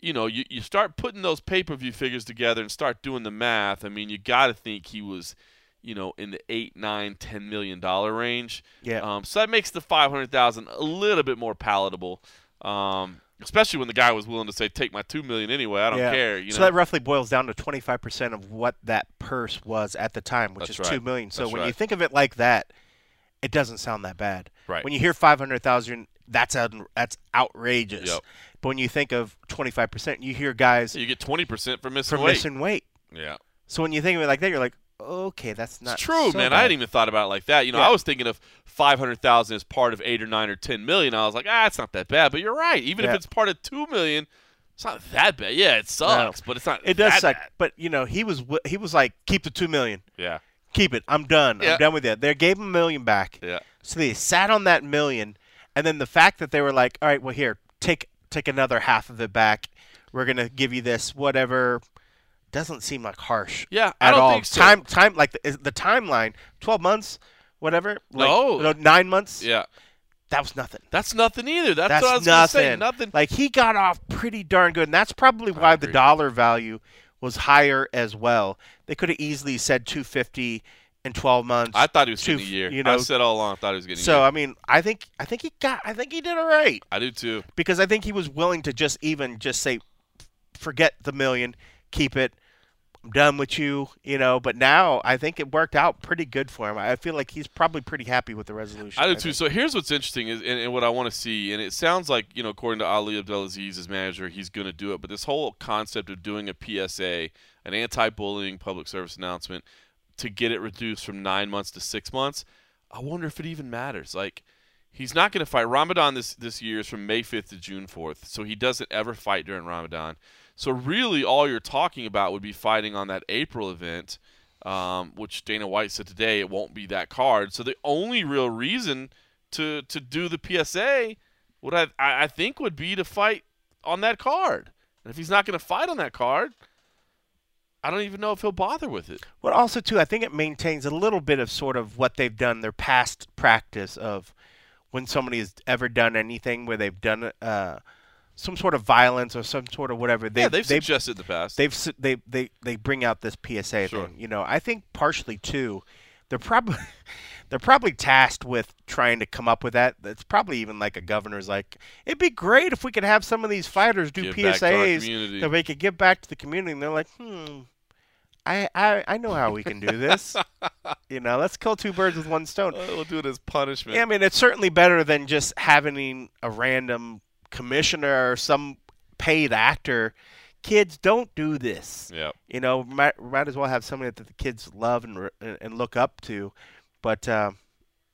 you know, you, you start putting those pay per view figures together and start doing the math. I mean, you got to think he was, you know, in the eight, nine, ten million dollar range. Yeah. Um, so that makes the five hundred thousand a little bit more palatable. Um, especially when the guy was willing to say, "Take my two million anyway. I don't Yeah. care." You so know. that roughly boils down to 25% of what that purse was at the time, which That's is right. 2 million. So That's when you think of it like that, it doesn't sound that bad. Right. When you hear 500,000, that's out, that's outrageous. Yep. But when you think of 25%, you hear guys you get twenty percent for missing for weight. missing weight. Yeah, So when you think of it like that, you're like, okay, that's not it's true, so man. bad. I hadn't even thought about it like that. You know, Yeah. I was thinking of five hundred thousand as part of eight or nine or ten million. I was like, ah, it's not that bad. But you're right. Even if it's part of two million, it's not that bad. Yeah, it sucks, but it's not. It does suck, bad. but you know he was he was like keep the two million, Yeah, keep it. I'm done. Yeah. I'm done with it. They gave him a million back. yeah, So they sat on that million, and then the fact that they were like, "All right, well here, take take another half of it back. We're gonna give you this whatever." Doesn't seem like harsh yeah. I at don't all. think so. Time time like the, the timeline, twelve months, whatever. Like, No. nine months. Yeah, that was nothing. that's nothing either. That's, That's what I was nothing. say. Nothing. Like he got off pretty darn good, and that's probably why the dollar value was higher as well. They could have easily said two fifty in twelve months. I thought he was two getting a year. you I know, said all along, I thought he was getting. a so year. I mean, I think I think he got I think he did all right I do too. because I think he was willing to just even just say, forget the million, keep it. I'm done with you, you know. But now I think it worked out pretty good for him. I feel like he's probably pretty happy with the resolution. I do too. think. So here's what's interesting is, and, and what I want to see, and it sounds like you know, according to Ali Abdelaziz, his manager, he's going to do it. But this whole concept of doing a PSA, an anti-bullying public service announcement, to get it reduced from nine months to six months, I wonder if it even matters. Like, he's not going to fight Ramadan this this year is from May 5th to June 4th, so he doesn't ever fight during Ramadan. So really, all you're talking about would be fighting on that April event um, which Dana White said today it won't be that card. So the only real reason to to do the PSA would I I think would be to fight on that card. And if he's not going to fight on that card, I don't even know if he'll bother with it. Well, also too, I think it maintains a little bit of sort of what they've done, their past practice of when somebody has ever done anything where they've done uh, some sort of violence or some sort of whatever. They've, yeah, they've, they've suggested in the past. they've they they they bring out this PSA Sure. thing. You know, I think partially too, they're probably they're probably tasked with trying to come up with that. It's probably even like a governor's like, it'd be great if we could have some of these fighters do Give back to our PSAs that we could give back to the community. And they're like, hmm. I, I, I know how we can do this. you know, let's kill two birds with one stone. Uh, we'll do it as punishment. Yeah, I mean, it's certainly better than just having a random commissioner or some paid actor. Kids, don't do this. yeah. You know, might, might as well have somebody that the kids love and and look up to. But um,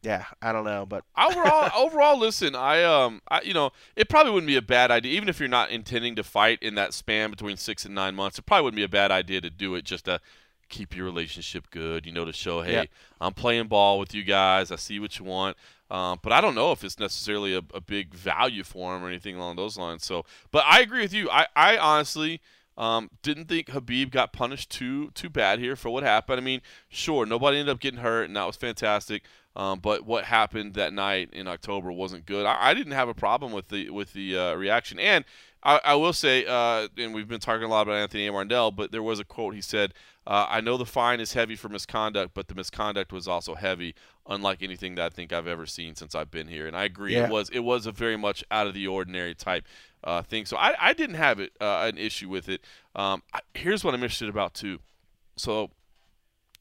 yeah, I don't know. But overall, overall, listen, I um, I, you know, it probably wouldn't be a bad idea, even if you're not intending to fight in that span between six and nine months. It probably wouldn't be a bad idea to do it just to keep your relationship good. You know, to show, hey, Yeah. I'm playing ball with you guys. I see what you want. Um, but I don't know if it's necessarily a, a big value for him or anything along those lines. So, but I agree with you. I, I honestly um, didn't think Khabib got punished too too bad here for what happened. I mean, sure, nobody ended up getting hurt, and that was fantastic. Um, but what happened that night in October wasn't good. I, I didn't have a problem with the with the uh, reaction, and I, I will say, uh, and we've been talking a lot about Anthony Marnell, but there was a quote he said, uh, "I know the fine is heavy for misconduct, but the misconduct was also heavy, unlike anything that I think I've ever seen since I've been here." And I agree, Yeah. it was it was a very much out of the ordinary type uh, thing. So I, I didn't have it uh, an issue with it. Um, I, here's what I'm interested about too. So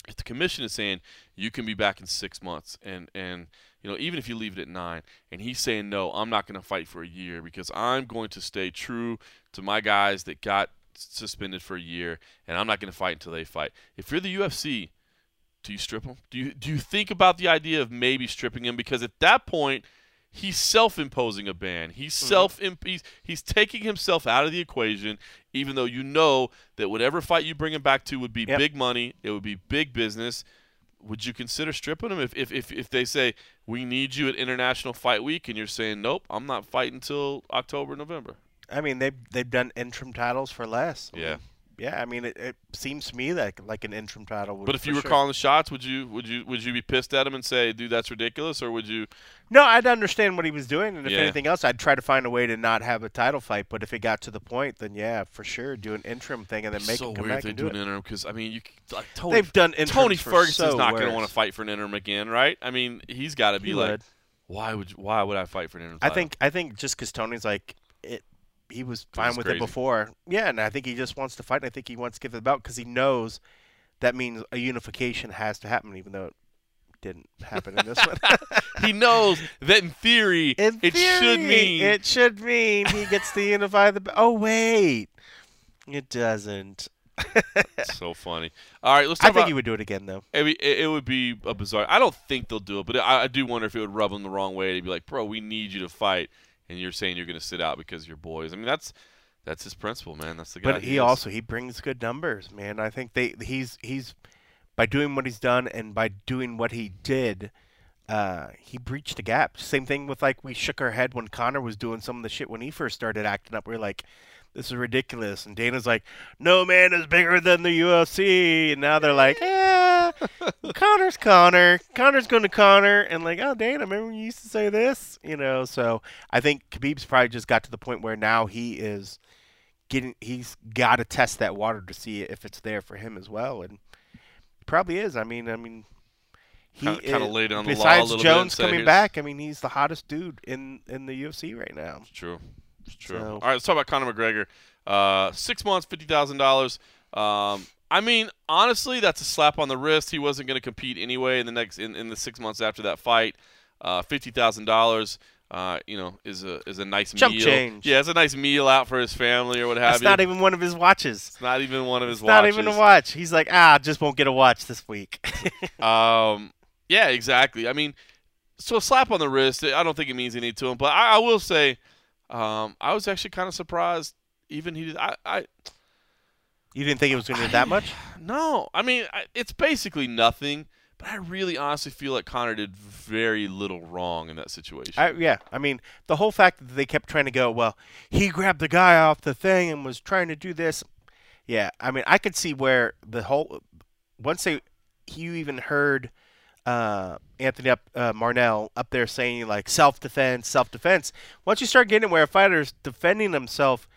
if the commission is saying you can be back in six months and and you know even if you leave it at nine and he's saying no i'm not going to fight for a year because i'm going to stay true to my guys that got suspended for a year and i'm not going to fight until they fight if you're the ufc do you strip him do you do you think about the idea of maybe stripping him because at that point he's self-imposing a ban. He's Mm-hmm. self he's, he's taking himself out of the equation, even though you know that whatever fight you bring him back to would be Yep. big money. It would be big business. Would you consider stripping him if, if, if, if they say we need you at International Fight Week and you're saying nope, I'm not fighting until October, November? I mean, they've they've done interim titles for less. I Yeah. mean, yeah. I mean, it, it seems to me like like an interim title. Would But if you were sure. calling the shots, would you would you would you be pissed at him and say, "Dude, that's ridiculous," or would you? no, I'd understand what he was doing, and if Yeah. anything else, I'd try to find a way to not have a title fight. But if it got to the point, then yeah, for sure, do an interim thing and then make so it come weird back they and do do an it. interim because I mean, you like Tony, They've done Tony Ferguson's so not going to want to fight for an interim again, right? I mean, he's got to be He like, would. why would you, why would I fight for an interim? I title? think I think just because Tony's like he was fine with crazy. it before. Yeah, and I think he just wants to fight. And I think he wants to give it about because he knows that means a unification has to happen, even though it didn't happen in this one. he knows that in theory In it should mean it should mean he gets to unify the. Oh wait, it doesn't. so funny. All right, let's talk. I think about. he would do it again though. It, it, it would be a bizarre. I don't think they'll do it, but I, I do wonder if it would rub them the wrong way. To be like, bro, we need you to fight, and you're saying you're going to sit out because you're boys. I mean, that's that's his principle, man. That's the guy. But he he also he brings good numbers, man. I think they he's he's by doing what he's done and by doing what he did, uh, he breached the gap. Same thing with like we shook our head when Conor was doing some of the shit when he first started acting up. We are like, this is ridiculous, and Dana's like, no man is bigger than the UFC, and now they're like, yeah, Conor's Conor, Conor's going to Connor, and like, oh Dana, remember when you used to say this, you know? So I think Khabib's probably just got to the point where now he is getting he's got to test that water to see if it's there for him as well and probably is i mean i mean he kinda is- lay down the law a besides little bit jones say, coming "Here's- back i mean he's the hottest dude in in the ufc right now It's true. It's true. So- All right, let's talk about Conor McGregor. Uh, six months, fifty thousand dollars. I mean, honestly, that's a slap on the wrist. He wasn't going to compete anyway in the next in, in the six months after that fight. Uh, fifty thousand dollars. Uh, you know, is a is a nice Chump meal. change. Yeah, it's a nice meal out for his family or what have that's you. It's not even one of his watches it's not even one of his it's not even a watch he's like ah just won't get a watch this week Um, yeah, exactly. I mean, so a slap on the wrist, I don't think it means anything to him. But I, I will say, um, I was actually kind of surprised. Even he did. I, I you didn't think it was going to be that much no. I mean, I, it's basically nothing. But I really honestly feel like Conor did very little wrong in that situation. I, yeah i mean the whole fact that they kept trying to go well he grabbed the guy off the thing and was trying to do this yeah i mean i could see where the whole once they you even heard uh, Anthony up uh, Marnell up there saying like self defense, self defense. Once you start getting where a fighter's defending himself,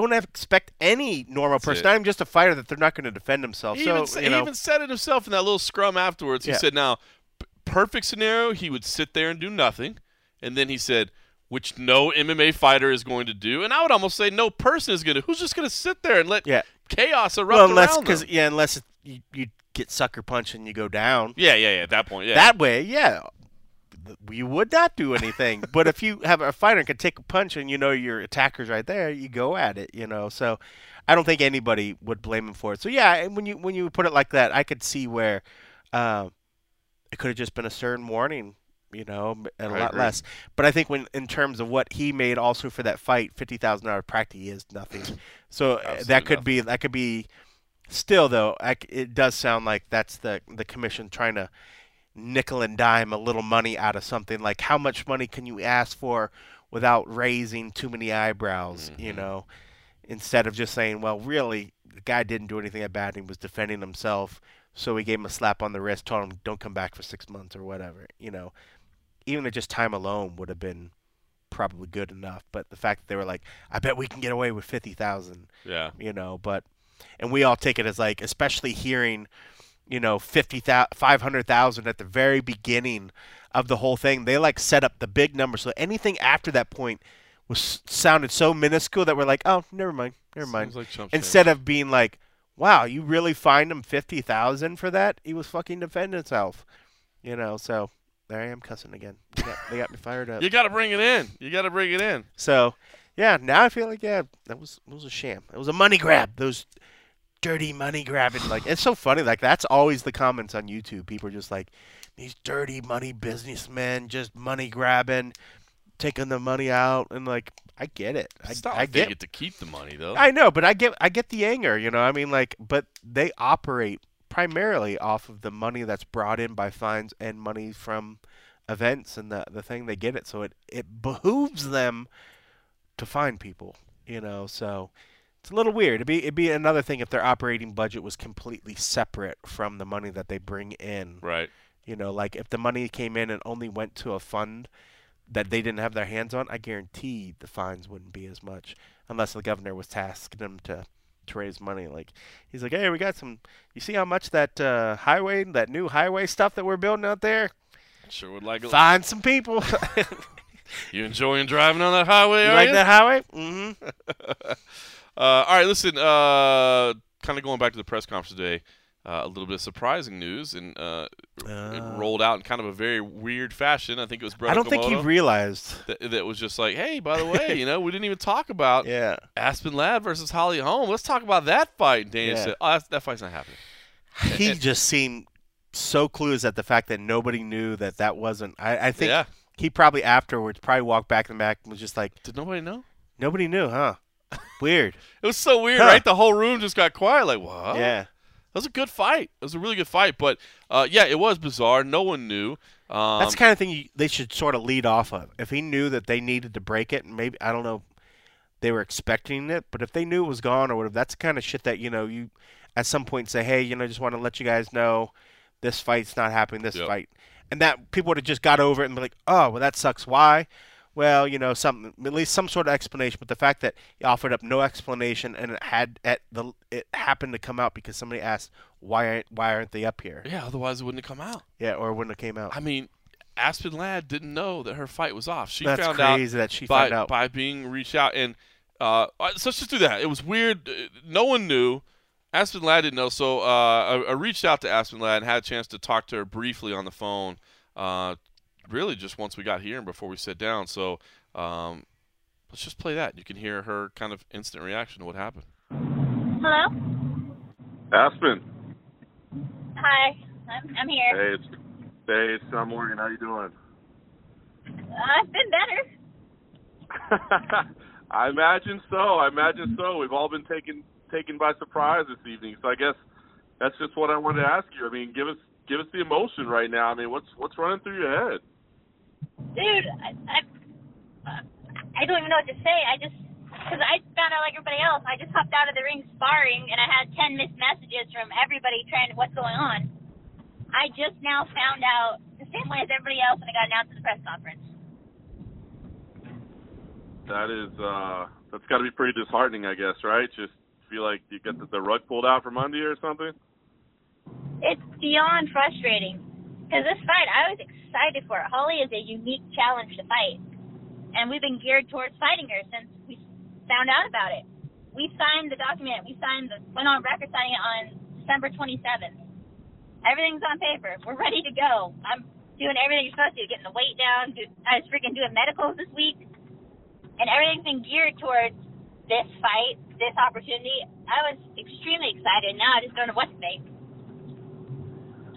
don't have, expect any normal That's person, it. not even just a fighter, that they're not going to defend himself. he, so even, you he know, even said it himself in that little scrum afterwards. He Yeah. said, "Now, p- perfect scenario, he would sit there and do nothing, and then he said." Which no MMA fighter is going to do, and I would almost say no person is going to. Who's just going to sit there and let yeah. chaos erupt Well, unless around them? yeah, unless it, you, you get sucker punched and you go down. Yeah, yeah, yeah. At that point, yeah. That way, yeah, you would not do anything. but if you have a fighter and can take a punch and you know your attacker's right there, you go at it. You know, so I don't think anybody would blame him for it. So yeah, and when you when you put it like that, I could see where uh, it could have just been a certain warning. You know, and a I lot agree. less. But I think when in terms of what he made also for that fight, fifty thousand dollar practically is nothing. So uh, Absolutely that could be that could be. Still though, I it does sound like that's the the commission trying to nickel and dime a little money out of something. Like how much money can you ask for without raising too many eyebrows? You Mhm. know, instead of just saying, "Well, really, the guy didn't do anything that bad. He was defending himself." So we gave him a slap on the wrist, told him, "Don't come back for six months or whatever." You know, even just time alone would have been probably good enough. But the fact that they were like, "I bet we can get away with fifty thousand, yeah. you know, but and we all take it as like, especially hearing, you know, 50,000, 500,000 at the very beginning of the whole thing. They like set up the big number. So anything after that point was sounded so minuscule that we're like, oh, never mind, never mind. Like. Instead of being like, wow, you really fined him 50,000 for that? He was fucking defending himself, you know, so there I am cussing again. They got, they got me fired up. you got to bring it in. You got to bring it in. So, yeah, now I feel like yeah, that was it was a sham. It was a money grab. Those dirty money grabbing. Like it's so funny. Like that's always the comments on YouTube. People are just like, these dirty money businessmen just money grabbing, taking the money out, and like I get it. I, not I get. get to keep the money though. I know, but I get I get the anger. You know, I mean, like, but they operate primarily off of the money that's brought in by fines and money from events and the the thing they get it. So it it behooves them to find people. You know, so it's a little weird. It'd be it'd be another thing if their operating budget was completely separate from the money that they bring in. right. You know, like if the money came in and only went to a fund that they didn't have their hands on, I guarantee the fines wouldn't be as much unless the governor was tasking them to to raise money. Like he's like, hey, we got some. You see how much that uh, highway, that new highway stuff that we're building out there? Sure would like. Find some people. You enjoying driving on that highway? you like you? that highway? Mm-hmm. Uh, all right, listen. Uh, kind of going back to the press conference today. Uh, a little bit of surprising news, and uh, it Uh. rolled out in kind of a very weird fashion. I think it was Brett I don't think he realized. that, that was just like, hey, by the way, you know, we didn't even talk about Yeah. Aspen Ladd versus Holly Holm. Let's talk about that fight. And Dana Yeah. said, oh, that's, that fight's not happening. He just seemed so clueless at the fact that nobody knew that that wasn't. I, I think yeah. he probably afterwards probably walked back in the back and was just like, Did nobody know? nobody knew, huh? Weird. It was so weird, Huh. right? The whole room just got quiet. Like, what? Yeah. That was a good fight. It was a really good fight. But uh, yeah, it was bizarre. No one knew. Um, That's the kind of thing you, they should sort of lead off of. If he knew that they needed to break it, and maybe I don't know, they were expecting it, but if they knew it was gone or whatever, that's the kind of shit that you know you at some point say, hey, you know, I just want to let you guys know this fight's not happening. This Yep. fight, and that people would have just got over it and be like, oh, well, that sucks. Why? Well, you know, some at least some sort of explanation. But the fact that he offered up no explanation and it had at the it happened to come out because somebody asked why aren't why aren't they up here? yeah, otherwise it wouldn't have come out. Yeah, or it came out. I mean, Aspen Ladd didn't know that her fight was off. She That's found out that she by, found out. by being reached out. And uh, uh, so let's just do that. It was weird. Uh, No one knew. Aspen Ladd didn't know. So uh, I, I reached out to Aspen Ladd and had a chance to talk to her briefly on the phone. Uh, really, just once we got here and before we sat down. So um, let's just play that. You can hear her kind of instant reaction to what happened. Hello. Aspen. Hi. I'm I'm here. Hey, it's hey, it's John Morgan. How you doing? I've been better. I imagine so. I imagine so. We've all been taken taken by surprise this evening. So I guess that's just what I wanted to ask you. I mean, give us give us the emotion right now. I mean, what's what's running through your head? Dude, I, I I don't even know what to say. I just because I found out like everybody else. I just hopped out of the ring sparring, and I had ten missed messages from everybody trying to what's going on. I just now found out the same way as everybody else when it got announced at the press conference. That is uh that's got to be pretty disheartening, I guess, right? Just feel like you get the, the rug pulled out from under you or something. It's beyond frustrating because this fight I was excited for. it. Holly is a unique challenge to fight, and we've been geared towards fighting her since we found out about it. We signed the document. We signed the went on record signing it on December 27th. Everything's on paper. We're ready to go. I'm doing everything you're supposed to, getting the weight down. Do, I was freaking doing medicals this week, and everything's been geared towards this fight, this opportunity. I was extremely excited. Now I just don't know what to think.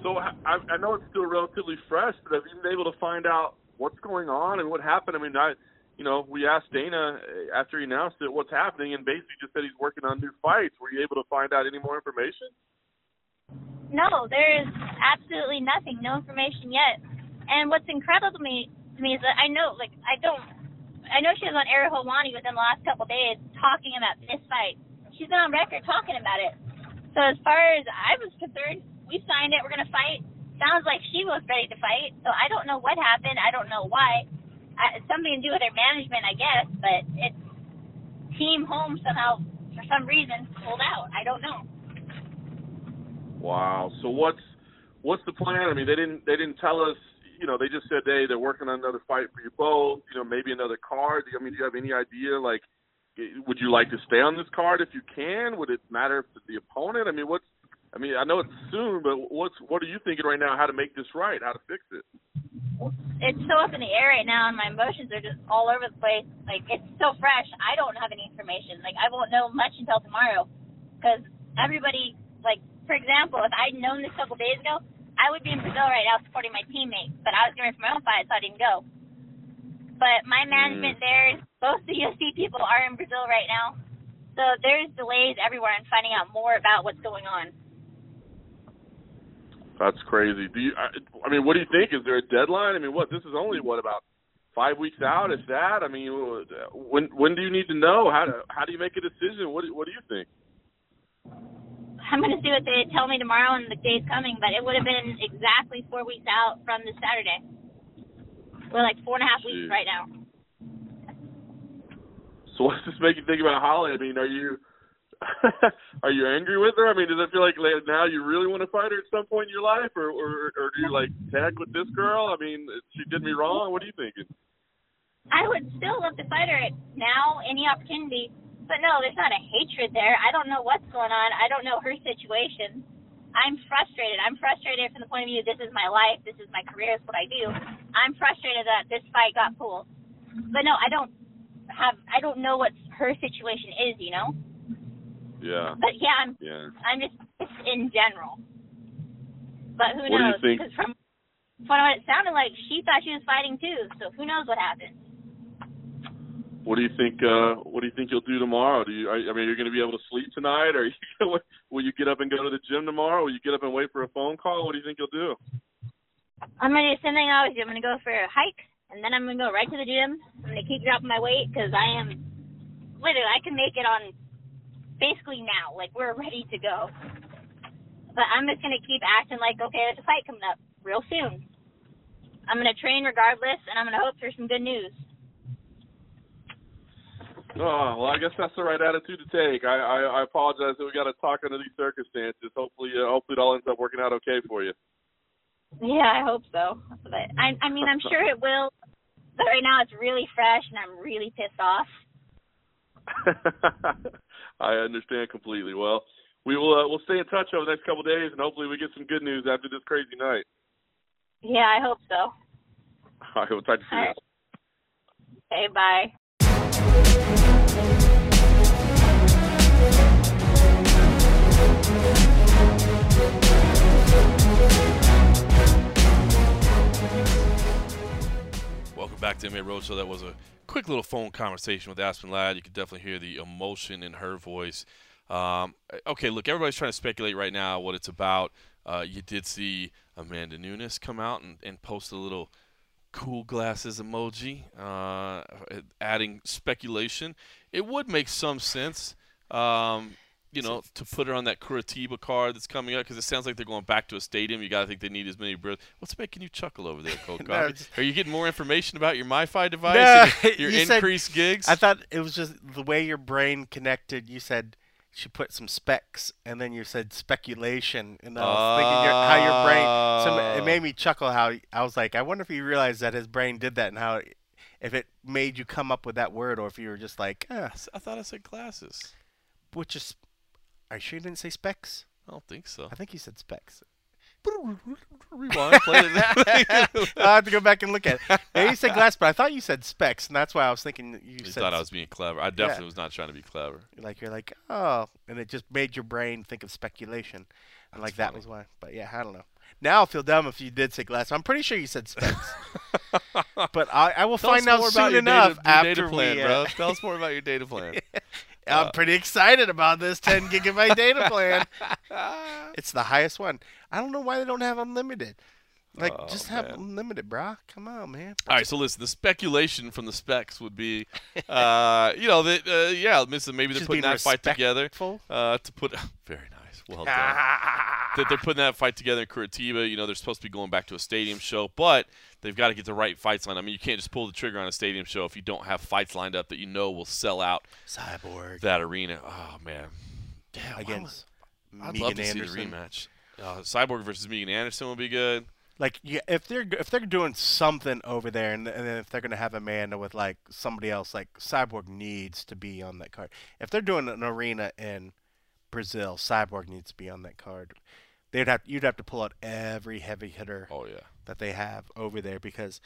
So I, I know it's still relatively fresh, but have you been able to find out what's going on and what happened? I mean, I, you know, we asked Dana uh, after he announced it what's happening, and basically just said he's working on new fights. Were you able to find out any more information? No, there is absolutely nothing, no information yet. And what's incredible to me to me is that I know, like, I don't, I know she was on Ariel Helwani within the last couple of days talking about this fight. She's been on record talking about it. So as far as I was concerned, we signed it. We're gonna fight. Sounds like she was ready to fight. So I don't know what happened. I don't know why. I, it's something to do with her management, I guess. But it's Team Holm somehow, for some reason, pulled out. I don't know. Wow. So what's what's the plan? I mean, they didn't they didn't tell us. You know, they just said, hey, they're working on another fight for you both. You know, maybe another card. I mean, do you have any idea? Like, eh, would you like to stay on this card if you can? Would it matter if the opponent? I mean, what's I mean, I know it's soon, but what's what are you thinking right now? How to make this right? How to fix it? it's so up in the air right now, and my emotions are just all over the place. Like it's so fresh. I don't have any information. Like I won't know much until tomorrow, because everybody, like for example, if I'd known this a couple days ago, I would be in Brazil right now supporting my teammate, but I was going for my own fight, so I didn't go. But my management mm. there, most of the UFC people are in Brazil right now, so there's delays everywhere in finding out more about what's going on. That's crazy. Do you? I, I mean, what do you think? Is there a deadline? I mean, what? This is only what about five weeks out? Is that? I mean, when when do you need to know? How do how do you make a decision? What do, what do you think? I'm going to see what they tell me tomorrow and the days coming, but it would have been exactly four weeks out from this Saturday. We're like four and a half Jeez. weeks right now. So what's this make you think about Holly? I mean, are you are you angry with her? I mean, does it feel like now you really want to fight her at some point in your life, or or, or do you like tag with this girl? I mean, she did me wrong. What are you thinking? I would still love to fight her now, any opportunity. But no, there's not a hatred there. I don't know what's going on. I don't know her situation. I'm frustrated. I'm frustrated from the point of view this is my life, this is my career, this is what I do. I'm frustrated that this fight got pulled. But no, I don't have I don't know what her situation is, you know? Yeah, But yeah, I'm yeah. I'm just in general. But who What do you knows? think? Because from from what it sounded like, she thought she was fighting too. So who knows what happened? What do you think? uh What do you think you'll do tomorrow? Do you? I I mean, you're going to be able to sleep tonight, or you will you get up and go to the gym tomorrow? Will you get up and wait for a phone call? What do you think you'll do? I'm gonna do the same thing I always do. I'm gonna go for a hike, and then I'm gonna go right to the gym. I'm gonna keep dropping my weight because I am literally I can make it on basically now. Like we're ready to go. But I'm just gonna keep acting like okay, there's a fight coming up real soon. I'm gonna train regardless, and I'm gonna hope for some good news. Oh well, I guess that's the right attitude to take. I I, I apologize that we got to talk under these circumstances. Hopefully, uh, hopefully it all ends up working out okay for you. Yeah, I hope so. But I I mean I'm sure it will. But right now it's really fresh, and I'm really pissed off. I understand completely. Well, we will uh, we'll stay in touch over the next couple of days, and hopefully we get some good news after this crazy night. Yeah, I hope so. All right, we'll talk to you soon. right. Okay, bye. Welcome back to MMA Roadshow. That was a quick little phone conversation with Aspen Ladd. You could definitely hear the emotion in her voice. Um, okay, look, everybody's trying to speculate right now what it's about. Uh, you did see Amanda Nunes come out and, and post a little cool glasses emoji, uh, adding speculation. It would make some sense, um, you know, to put her on that Curitiba card that's coming up because it sounds like they're going back to a stadium. You got to think they need as many. Bro- What's making you chuckle over there, Coach? No? Are you getting more information about your MiFi device? No, your you said- increased gigs? I thought it was just the way your brain connected. You said she put some specs, and then you said speculation, and I was thinking your, how your brain. So it made me chuckle. How I was like, I wonder if he realized that his brain did that, and how if it made you come up with that word, or if you were just like, I eh, I thought I said glasses. which is. Are you sure you didn't say specs? I don't think so. I think you said specs. Rewind. Play it. I'll have to go back and look at it. Maybe you said glass, but I thought you said specs, and that's why I was thinking you You said thought I was being clever. I definitely was not trying to be clever. like you're like oh and it just made your brain think of speculation and like that was why but yeah i don't know now i feel dumb if you did say glass i'm pretty sure you said specs but i, I will Tell find out soon enough data, your after data plan, we, bro. uh, Tell us more about your data plan. I'm Uh, pretty excited about this 10 gigabyte data plan it's the highest one i don't know why they don't have unlimited like Oh, just have man. unlimited brah come on man All right, so listen, the speculation from the specs would be, uh, you know, that uh, yeah, listen, maybe they're Just putting that fight together uh, to put. Very nice, well done. that they're putting that fight together in Curitiba. You know, they're supposed to be going back to a stadium show, but they've got to get the right fights lined. I mean, you can't just pull the trigger on a stadium show if you don't have fights lined up that you know will sell out cyborg that arena. Oh man, why against I'd Megan love to Anderson. see the rematch. Uh, Cyborg versus Megan Anderson would be good. Like, yeah, if they're if they're doing something over there, and, and then if they're gonna have Amanda with like somebody else, like Cyborg needs to be on that card. If they're doing an arena in Brazil, Cyborg needs to be on that card. They'd have you'd have to pull out every heavy hitter Oh yeah. That they have over there because.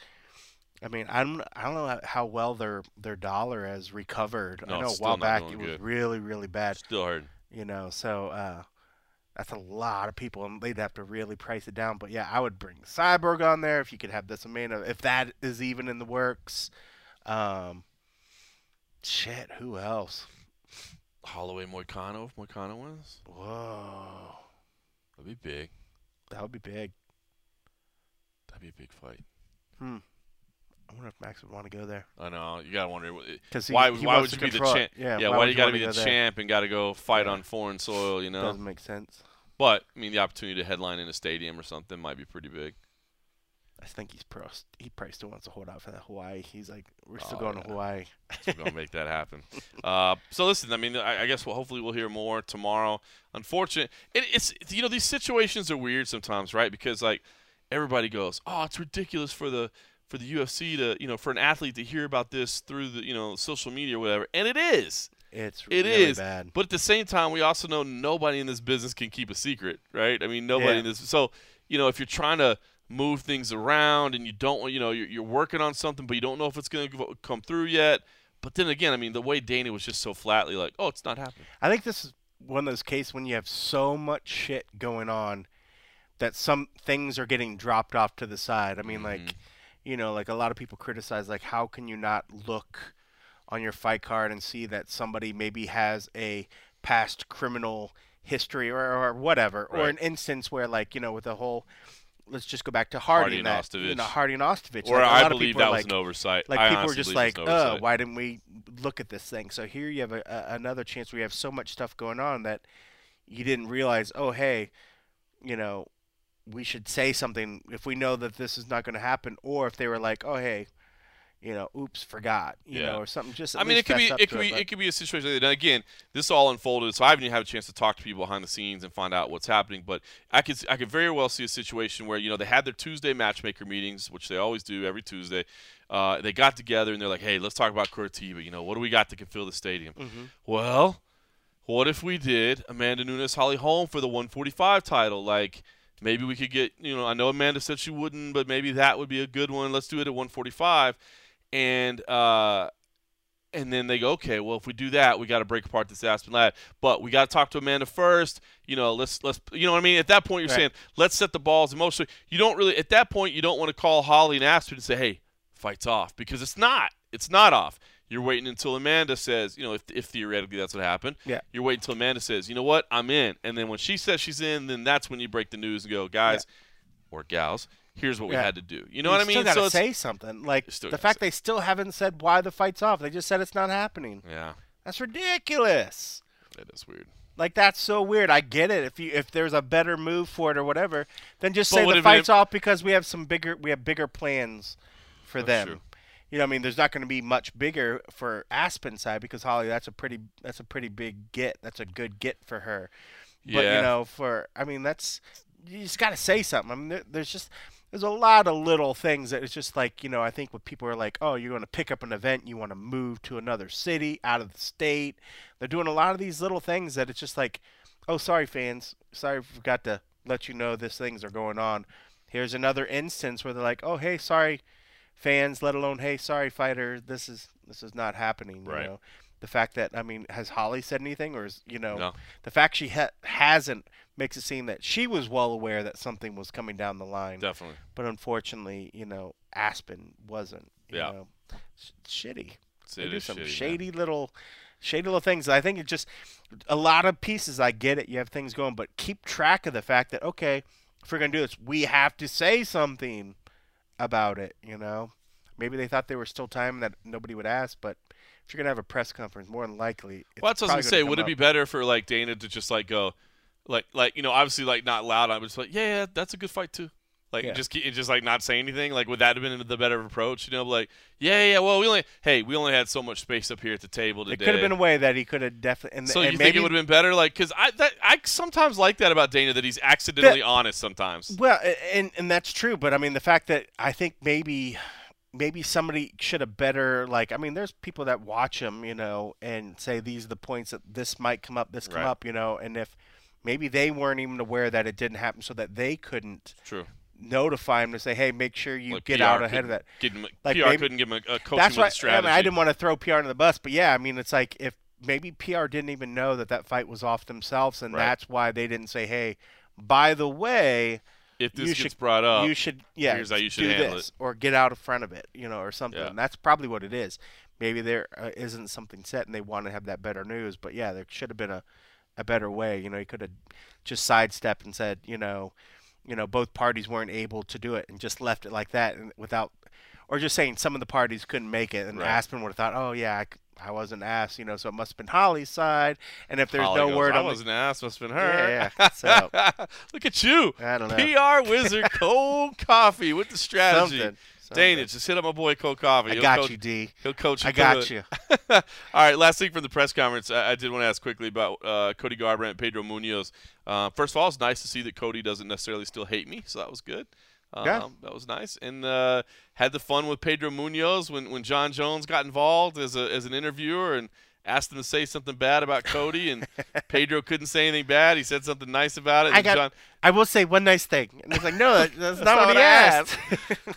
I mean, I don't, I don't know how well their their dollar has recovered. No, I know a while back it was good. really, really bad. Still hard. You know, so uh, That's a lot of people, and they'd have to really price it down. But yeah, I would bring Cyborg on there if you could have this Amanda, if that is even in the works. Um, shit, who else? Holloway Moicano if Moicano wins. Whoa, That'd be big. that would be big. Be a big fight. Hmm. I wonder if Max would want to go there. I know. You gotta wonder. Because Why? why would you be the champ? Yeah, yeah. why, Why, do you gotta be the go there? champ and gotta go fight Yeah. on foreign soil? You know. Doesn't make sense. But I mean, the opportunity to headline in a stadium or something might be pretty big. I think he's pro. He probably still wants to hold out for that Hawaii. He's like, we're still Oh, going yeah. to Hawaii. We're gonna make that happen. Uh, so listen, I mean, I, I guess we'll, hopefully we'll hear more tomorrow. Unfortunate, it, it's you know these situations are weird sometimes, right? Because like everybody goes, oh, it's ridiculous for the for the UFC to you know for an athlete to hear about this through the you know social media or whatever, and it is. It's It really is, bad. But at the same time, we also know nobody in this business can keep a secret, right? I mean, nobody Yeah. in this. So, you know, if you're trying to move things around and you don't, you know, you're, you're working on something, but you don't know if it's going to come through yet. But then again, I mean, the way Dana was just so flatly like, "Oh, it's not happening." I think this is one of those cases when you have so much shit going on that some things are getting dropped off to the side. I mean, Mhm. like, you know, like a lot of people criticize, like, how can you not look on your fight card and see that somebody maybe has a past criminal history or, or whatever, or an instance where, like, you know, with the whole, let's just go back to Hardy Hardy, and that, you Ostovich. know, Hardy and Ostovich. Or like, I believe that was like, an oversight. like I people were just like, "Oh, why didn't we look at this thing?" So here you have a, a, another chance We have so much stuff going on that you didn't realize. Oh, hey, you know, we should say something if we know that this is not going to happen, or if they were like, "Oh, hey." You know, oops, forgot. You Yeah. know, or something. Just I mean, it could be it could be but- it could be a situation. And again, this all unfolded, so I haven't even had a chance to talk to people behind the scenes and find out what's happening. But I could I could very well see a situation where you know they had their Tuesday matchmaker meetings, which they always do every Tuesday. Uh, they got together and they're like, "Hey, let's talk about Curitiba. You know, what do we got that can fill the stadium?" Mhm. Well, what if we did Amanda Nunes Holly Holm for the 145 title? Like maybe we could get you know I know Amanda said she wouldn't, but maybe that would be a good one. Let's do it at 145, and uh, and then they go, okay, well if we do that, we got to break apart this Aspen Ladd, but we got to talk to Amanda first. You know, let's let's you know what I mean. At that point, you're Right. saying let's set the balls motion. You don't really at that point you don't want to call Holly and Aspen and say, hey, fight's off because it's not. It's not off. You're waiting until Amanda says, you know, if, if theoretically that's what happened. Yeah. You're waiting until Amanda says, you know what, I'm in. And then when she says she's in, then that's when you break the news and go, guys or gals, here's what we had to do. You know what I mean? Still gotta so say something. Like the fact they still haven't said why the fight's off. They just said it's not happening. yeah, That's ridiculous. that is weird. Like that's so weird. I get it. If you if there's a better move for it or whatever, then just But say the fight's off because we have some bigger we have bigger plans for That's them. true. You know, I mean, there's not going to be much bigger for Aspen side because Holly, that's a pretty that's a pretty big get. That's a good get for her. Yeah. But you know, for I mean, that's you just got to say something. I mean, there, there's just there's a lot of little things that it's just like you know. I think when people are like, oh, you're going to pick up an event, you want to move to another city, out of the state. They're doing a lot of these little things that it's just like, oh, sorry, fans, sorry, forgot to let you know these things are going on. Here's another instance where they're like, oh, hey, sorry, fans, let alone, hey, sorry, fighter, this is this is not happening. You Right. know? The fact that I mean, has Holly said anything, or is you know, No. the fact she ha- hasn't makes it seem that she was well aware that something was coming down the line, Definitely. but unfortunately, you know, Aspen wasn't. You Yeah. know, shitty. It's, They do some shitty, man. shady little, shady little things. I think it just a lot of pieces. I get it. You have things going, but keep track of the fact that okay, if we're gonna do this, we have to say something about it. You know, maybe they thought there was still time that nobody would ask, but if you're gonna have a press conference, more than likely. It's Well, that's what I was gonna say. Would it up. be better for like Dana to just like go, like, like you know, obviously like not loud. I'm just like, yeah, yeah, that's a good fight too. Like Yeah. just just like not say anything. Like would that have been the better approach? You know, like yeah, yeah. Well, we only hey, we only had so much space up here at the table today. It could have been a way that he could have definitely. And, so and you maybe, think it would have been better? Like, cause I that I sometimes like that about Dana that he's accidentally honest sometimes. Well, and and that's true, but I mean the fact that I think maybe maybe somebody should have better like I mean there's people that watch him, you know, and say these are the points that this might come up, this come Right. up, you know, and if maybe they weren't even aware that it didn't happen so that they couldn't True. Notify him to say, "Hey, make sure you Like get PR out ahead of that." Him, Like, PR maybe- couldn't give him a, a coaching That's with why. I, mean, I didn't want to throw PR under the bus, but yeah, I mean it's like if maybe PR didn't even know that that fight was off themselves, and Right. that's why they didn't say, "Hey, by the way, If this you gets should- brought up, you should yeah here's how you should do handle this or get out in front of it, you know, or something." Yeah. That's probably what it is. Maybe there uh, not something set, and they want to have that better news. But yeah, there should have been a a better way. You know, he could have just sidestepped and said, you know, you know, both parties weren't able to do it, and just left it like that, and without, or just saying some of the parties couldn't make it, and Right. Aspen would have thought, oh yeah, I wasn't asked, you know, so it must have been Holly's side, and if there's Holly no goes, word I the, wasn't asked. Must have been her. Yeah, yeah. So- Look at you, I don't know, PR wizard, cold coffee with the strategy. something, Dana, something. just hit up my boy Cold Coffee. I He'll got coach, you, D. He'll coach. I you through got you. All right, last thing from the press conference, I, I did want to ask quickly about uh, Cody Garbrandt and Pedro Munhoz. Uh, first of all, it's nice to see that Cody doesn't necessarily still hate me, so that was good. Um, Yeah. That was nice. And uh, had the fun with Pedro Munhoz when, when Jon Jones got involved as, a, as an interviewer and asked him to say something bad about Cody, and Pedro couldn't say anything bad. He said something nice about it. I got- John, I will say one nice thing, and he's like, no, that, that's, not, not what he I asked.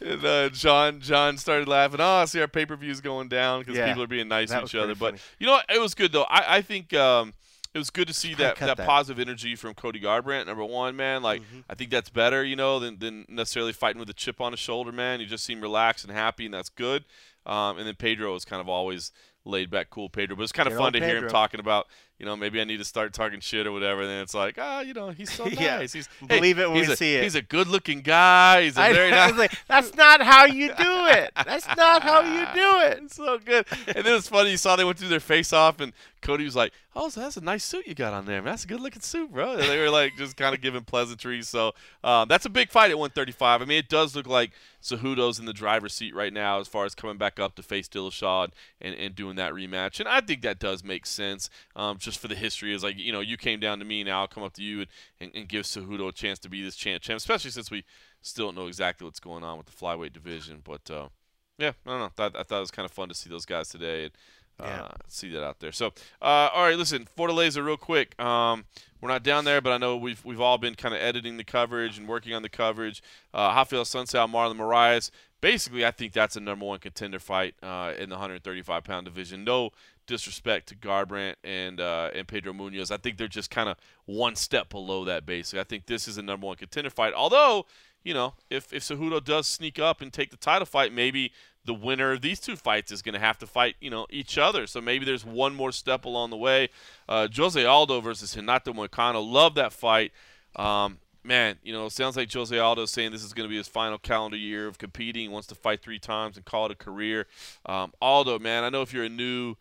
and uh, John John started laughing. Oh, I see our pay per views going down because Yeah, people are being nice to each other. pretty But you know what? It was good though. I, I think um, it was good to see that, that, that. positive energy from Cody Garbrandt. Number one, man. Like Mm-hmm. I think that's better, you know, than, than necessarily fighting with a chip on his shoulder, man. You just seem relaxed and happy, and that's good. Um, and then Pedro is kind of always laid back, cool Pedro. But it's kind of Good fun to hear him talking about, you know, maybe I need to start talking shit or whatever. And then it's like, ah, you know, he's so nice. Yeah. He's Believe it when he's we a, see it. He's a good-looking guy. He's a I, very nice. was like, that's not how you do it. That's not how you do it. It's so good. And then it's funny. You saw they went through their face off, and Cody was like, "Oh, so that's a nice suit you got on there, man. That's a good looking suit, bro." And they were like just kind of giving pleasantries. So um, that's a big fight at 135. I mean, it does look like Cejudo's in the driver's seat right now as far as coming back up to face Dillashaw and, and doing that rematch. And I think that does make sense, um, just for the history. Is like you know you came down to me, now I'll come up to you and, and, and give Cejudo a chance to be this champ, champ, especially since we still don't know exactly what's going on with the flyweight division, but. Uh, yeah, I don't know. Thought, I thought it was kind of fun to see those guys today and uh, Yeah. see that out there. So, uh, all right, listen, Fortaleza, real quick. Um, we're not down there, but I know we've we've all been kind of editing the coverage and working on the coverage. Uh, Rafael Assunção, Marlon Moraes. Basically, I think that's a number one contender fight uh, in the 135 pound division. No disrespect to Garbrandt and uh, and Pedro Munhoz. I think they're just kind of one step below that. Basically, I think this is a number one contender fight. Although you know, if if Cejudo does sneak up and take the title fight, maybe the winner of these two fights is going to have to fight, you know, each other. So maybe there's one more step along the way. Uh, Jose Aldo versus Renato Moicano. Love that fight. Um, man, you know, sounds like Jose Aldo saying this is going to be his final calendar year of competing. He wants to fight three times and call it a career. Um, Aldo, man, I know if you're a new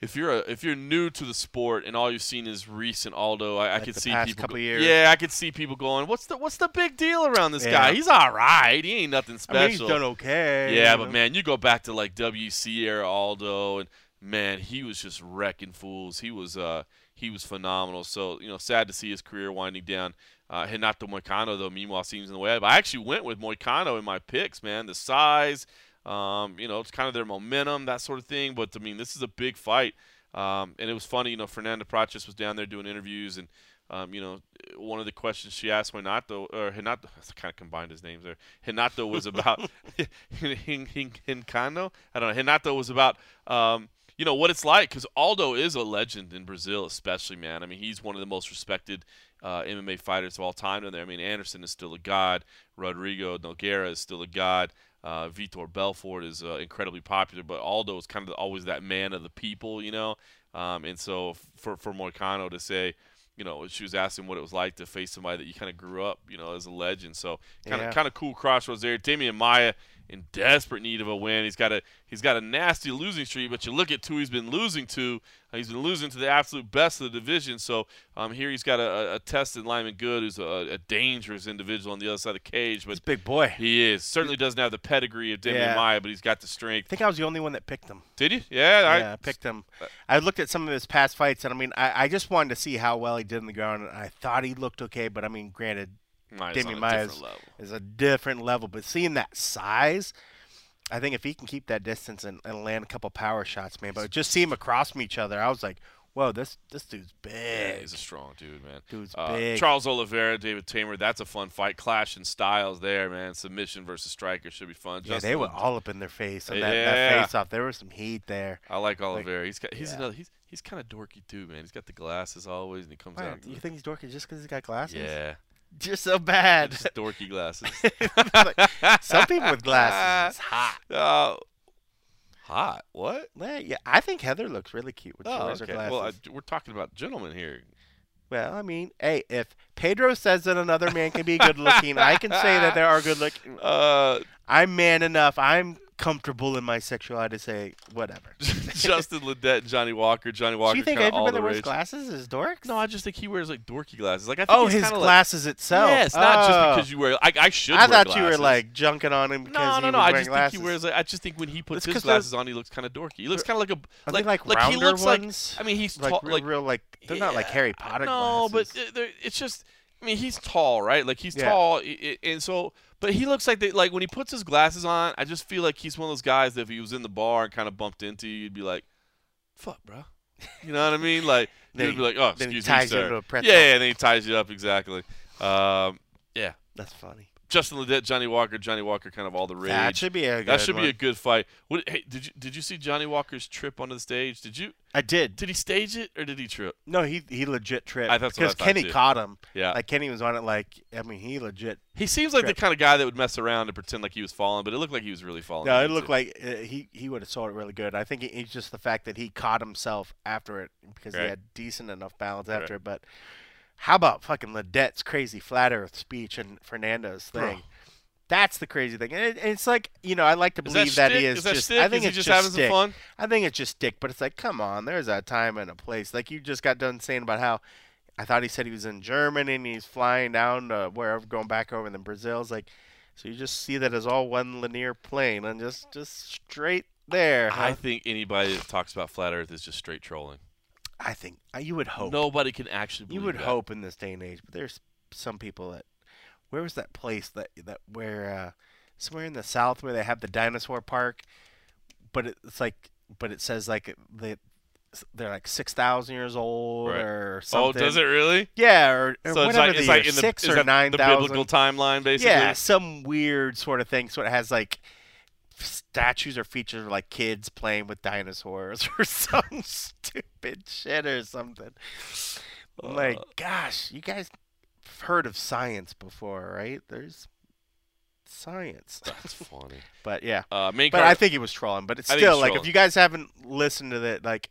if you're a, if you're new to the sport and all you've seen is recent Aldo, I, I could see people. go-. Yeah, I could see people going, "What's the what's the big deal around this Yeah. guy? He's all right. He ain't nothing I special." mean, he's done okay. Yeah, but know. man, you go back to like WEC era Aldo, and man, he was just wrecking fools. He was uh he was phenomenal. So you know, sad to see his career winding down. Uh, Moicano though, meanwhile, seems in the way. But I actually went with Moicano in my picks, man. The size, um, you know, it's kind of their momentum, that sort of thing. But I mean, this is a big fight. Um, and it was funny, you know, Fernanda Prates was down there doing interviews, and um, you know, one of the questions she asked Renato or Renato, I kind of combined his names there. Renato was about Hin- Hin- Hincano. I don't know. Renato was about um, you know what it's like because Aldo is a legend in Brazil, especially man. I mean, he's one of the most respected uh, MMA fighters of all time in there. I mean, Anderson is still a god. Rodrigo Nogueira is still a god. Uh, Vitor Belfort is uh, incredibly popular, but Aldo is kind of always that man of the people, you know. Um, and so for for Moicano to say, you know, she was asking what it was like to face somebody that you kind of grew up, you know, as a legend. So kind of Yeah. kind of cool crossroads there. Demian Maia in desperate need of a win. He's got a he's got a nasty losing streak, but you look at who he's been losing to. uh, He's been losing to the absolute best of the division. So um, here he's got a, a, tested Lyman Good, who's a, a dangerous individual on the other side of the cage. But he's a big boy. he is certainly doesn't have the pedigree of Demian Yeah. Maia, but he's got the strength. I think I was the only one that picked him. Did you? Yeah, I, yeah, I picked him. I looked at some of his past fights, and I mean, I, I just wanted to see how well he did in the ground. And I thought he looked okay, but I mean, granted, Maia's Demian on a Maia level. is a different level. But seeing that size, I think if he can keep that distance and, and land a couple power shots, man. But just see him across from each other, I was like, Whoa, this this dude's big. Yeah, he's a strong dude, man. Dude's Uh, big. Charles Oliveira, David Teymur, that's a fun fight. Clash in styles there, man. Submission versus striker should be fun. yeah, Justin they were all up in their face that, Yeah. that face off. There was some heat there. I like Oliveira. he's got he's yeah. another he's he's kind of dorky too, man. He's got the glasses always, and he comes Why, out. you think he's dorky just because he's got glasses? yeah, You're so bad. just dorky glasses. Like, some people with glasses, it's hot. Uh, hot? What? Yeah, yeah, I think Heather looks really cute she Oh, okay. glasses. Well, I, we're talking about gentlemen here. Well, I mean, hey, if Pedro says that another man can be good looking, I can say that there are good looking. Uh, I'm man enough. I'm comfortable in my sexuality to say whatever. Justin Ledet Johnny Walker. Johnny Walker. Do you think everybody that wears rage. glasses is dorks? No, I just think he wears like dorky glasses. Like I think oh, his glasses Like, itself. yeah, it's not Oh. just because you wear. I, I should. I thought you were like junking on him because No, he no, was no. I just glasses. think he wears. Like, I just think when he puts his glasses on, he looks kind of dorky. He looks kind of like a like like like rounder he looks ones? like. I mean, he's like tall. real, like real, like they're not like Harry Potter No, glasses. but uh, it's just. I mean, he's tall, right? Like he's tall, and so. But he looks like they like when he puts his glasses on. I just feel like he's one of those guys that if he was in the bar and kind of bumped into you, you'd be like, "Fuck, bro." You know what I mean? Like Then you'd be like, "Oh, excuse ties me, you sir." a yeah, yeah, and then he ties you up exactly. Um, yeah, That's funny. Justin Ledet, Johnny Walker, Johnny Walker, kind of all the rage. That should be a good That should be a good fight. What, hey, did you did you see Johnny Walker's trip onto the stage? Did you I did. did he stage it or did he trip? No, he he legit tripped I- that's what I because thought, Kenny too. caught him. Yeah, Like Kenny was on it. Like I mean, he legit. he seems like trip. the kind of guy that would mess around and pretend like he was falling, but it looked like he was really falling. No, it looked like uh, he he would have saw it really good. I think it's just the fact that he caught himself after it because Right. he had decent enough balance Right. after it. But how about fucking Ledet's crazy flat Earth speech and Fernando's Bro. thing? That's the crazy thing, and, it, and it's like you know I like to Is believe that, that, he is, Is that just. shtick? I think is he it's just, just having stick. some fun? I think it's just stick, but it's like, come on, there's a time and a place. Like you just got done saying about how I thought he said he was in Germany and he's flying down to wherever, going back over, and then Brazil's like, so you just see that as all one linear plane and just just straight there. I think anybody that talks about flat Earth is just straight trolling. I think uh, you would hope. Nobody can actually. you would that. hope in this day and age, but there's some people that. Where was that place that that where uh, somewhere in the south where they have the dinosaur park, but it's like, but it says like they they're like six thousand years old Right. or something. Oh, does it really? Yeah, or, or So it's whatever like the it's like in the six is or nine the biblical timeline, basically. Yeah, some weird sort of thing. So it has like statues or features of like kids playing with dinosaurs or some stupid shit or something. I'm like, Uh. gosh, you guys have heard of science before, right? There's science. That's funny. But yeah. Uh, But card. I think he was trolling. But it's I still like trolling. if you guys haven't listened to that, like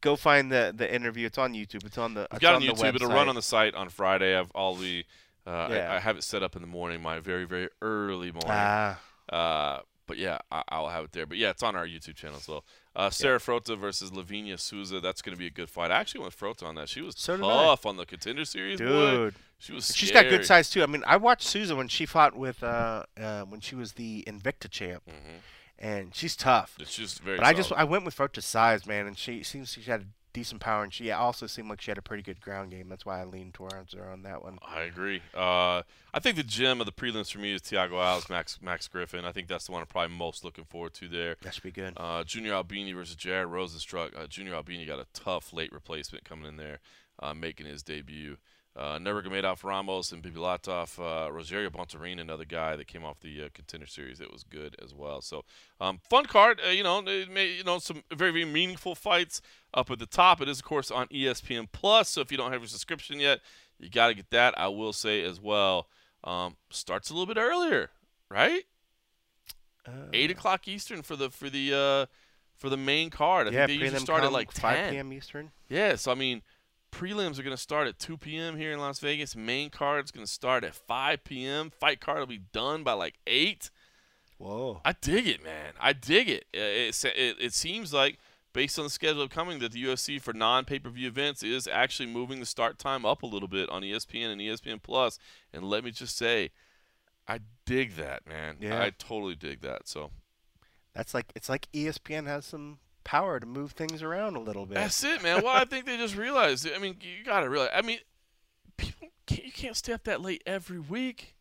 go find the the interview. It's on YouTube. It's on the I've it's got on on YouTube. It'll run on the site on Friday. I've all the. Uh, Yeah. I, I have it set up in the morning, my very very early morning. Ah, Uh, but yeah, I, I'll have it there. But yeah, it's on our YouTube channel as well. Uh, Sarah Frota versus Livinha Souza. That's going to be a good fight. I actually went Frota on that. She was So tough on the contender series, boy. dude. She was. She's got good size too. I mean, I watched Souza when she fought with uh, uh when she was the Invicta champ, Mhm. and she's tough. It's just very. But I just. I went with Frota's size, man, and she seems she had decent power, and she also seemed like she had a pretty good ground game. That's why I leaned towards her on that one. I agree. Uh, I think the gem of the prelims for me is Thiago Alves, Max Max Griffin. I think that's the one I'm probably most looking forward to there. That should be good. Uh, Junior Albini versus Jared Rozenstruik. Uh, Junior Albini got a tough late replacement coming in there, uh, making his debut. Uh, Nurmagomedov Ramos and Bibulatov, uh, Rogerio Bontorin, another guy that came off the uh, contender series that was good as well. So, um, fun card. Uh, you know, it may, you know, some very very meaningful fights up at the top. It is of course on ESPN Plus. So if you don't have your subscription yet, you got to get that. I will say as well. Um, starts a little bit earlier, right? Uh, eight o'clock Eastern for the for the uh, for the main card. I yeah, think they usually start at like 5 10. p.m. Eastern. Yeah, so I mean, prelims are going to start at 2 p.m. here in Las Vegas. Main card's going to start at 5 p.m. Fight card will be done by like 8. Whoa. I dig it, man. I dig it. Uh, It, it, it seems like, based on the schedule upcoming, that the UFC for non pay per view events is actually moving the start time up a little bit on ESPN and ESPN Plus. And let me just say, I dig that, man. Yeah. I totally dig that. So That's like it's like ESPN has some power to move things around a little bit. That's it, man. Well, I think they just realized. I mean, you got to realize. I mean, people can't, you can't stay up that late every week.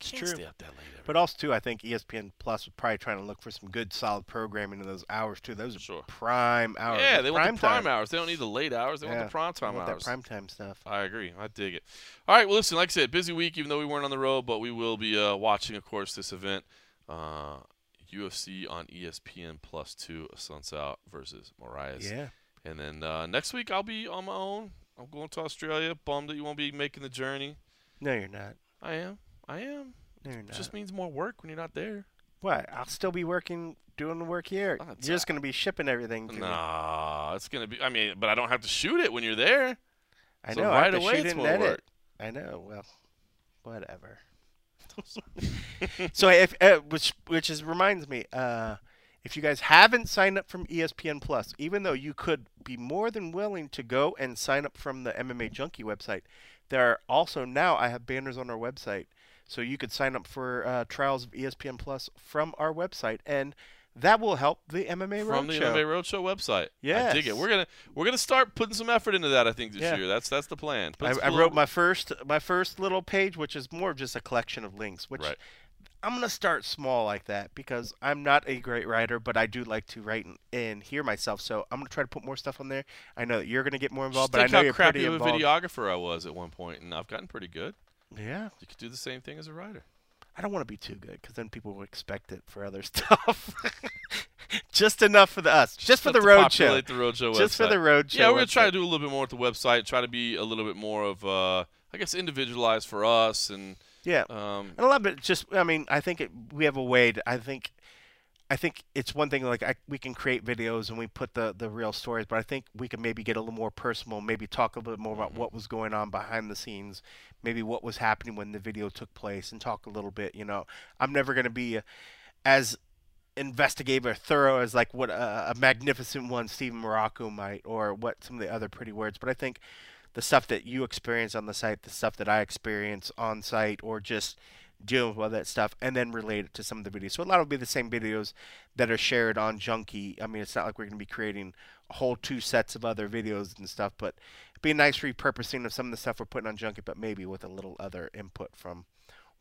It's Can't true. stay up that late. every But also too, I think ESPN Plus was probably trying to look for some good, solid programming in those hours too. Those are Sure. prime hours. Yeah, they want prime the prime time. hours. They don't need the late hours. They Yeah, want the prime They time want hours. that prime time stuff. I agree. I dig it. All right. Well, listen. Like I said, busy week. Even though we weren't on the road, but we will be uh, watching, of course, this event, uh, UFC on ESPN Plus Two, Assunção versus Moraes. Yeah. And then uh, next week I'll be on my own. I'm going to Australia. Bummed that you won't be making the journey. No, you're not. I am. I am. No, you're It not. just means more work when you're not there. what? I'll still be working, doing the work here. Oh, You're just gonna be shipping everything to me. Nah, it's gonna be. I mean, but I don't have to shoot it when you're there. I So know. I have to away shoot it's it and edit. work. I know. Well, whatever. so if uh, which which is reminds me, uh, if you guys haven't signed up from ESPN Plus, even though you could be more than willing to go and sign up from the MMA Junkie website, there are also now I have banners on our website, so you could sign up for uh, trials of ESPN Plus from our website, and that will help the MMA from the Roadshow. MMA Roadshow website. Yeah, I dig it. We're gonna we're gonna start putting some effort into that. I think this Yeah. year. That's that's the plan. I, I wrote my first my first little page, which is more of just a collection of links. Which Right. I'm gonna start small like that because I'm not a great writer, but I do like to write and, and hear myself. So I'm gonna try to put more stuff on there. I know that you're gonna get more Just involved, but I know how you're crappy pretty of a involved. videographer I was at one point, and I've gotten pretty good. Yeah, You could do the same thing as a writer. I don't want to be too good because then people will expect it for other stuff. just enough for the us, just, for the road show, the roadshow just for the road show. Yeah, we're gonna try to do a little bit more with the website. Try to be a little bit more of, uh, I guess, individualized for us, and Yeah, um, And a lot of it just, I mean, I think it, we have a way to, I think, I think it's one thing like I, we can create videos and we put the, the real stories, but I think we can maybe get a little more personal, maybe talk a little bit more about mm-hmm. what was going on behind the scenes, maybe what was happening when the video took place, and talk a little bit. You know, I'm never going to be as investigative or thorough as like what a, a magnificent one Steven Marrocco might, or what some of the other pretty words, but I think the stuff that you experience on the site, the stuff that I experience on site, or just dealing with all that stuff, and then relate it to some of the videos. So a lot will be the same videos that are shared on Junkie. I mean, it's not like we're going to be creating a whole two sets of other videos and stuff, but it'd be a nice repurposing of some of the stuff we're putting on Junkie, but maybe with a little other input from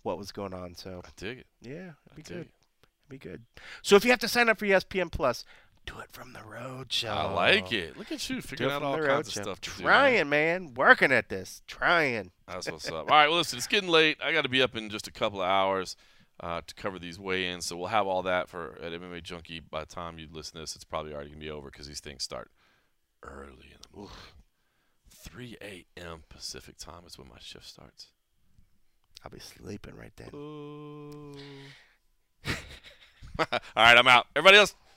what was going on. So I dig it. yeah, it'd I be dig good. it. It'd be good. So if you have to sign up for ESPN Plus, do it from the road show. I like it. Look at you figuring out all kinds road of show. stuff. To do, man. Trying, man. Working at this. Trying. That's what's up. All right, well, listen, it's getting late. I got to be up in just a couple of hours uh, to cover these weigh-ins, so we'll have all that for at MMA Junkie. By the time you listen to this, it's probably already gonna be over because these things start early in the morning. 3 a.m. Pacific time is when my shift starts. I'll be sleeping right then. All right, I'm out. Everybody else,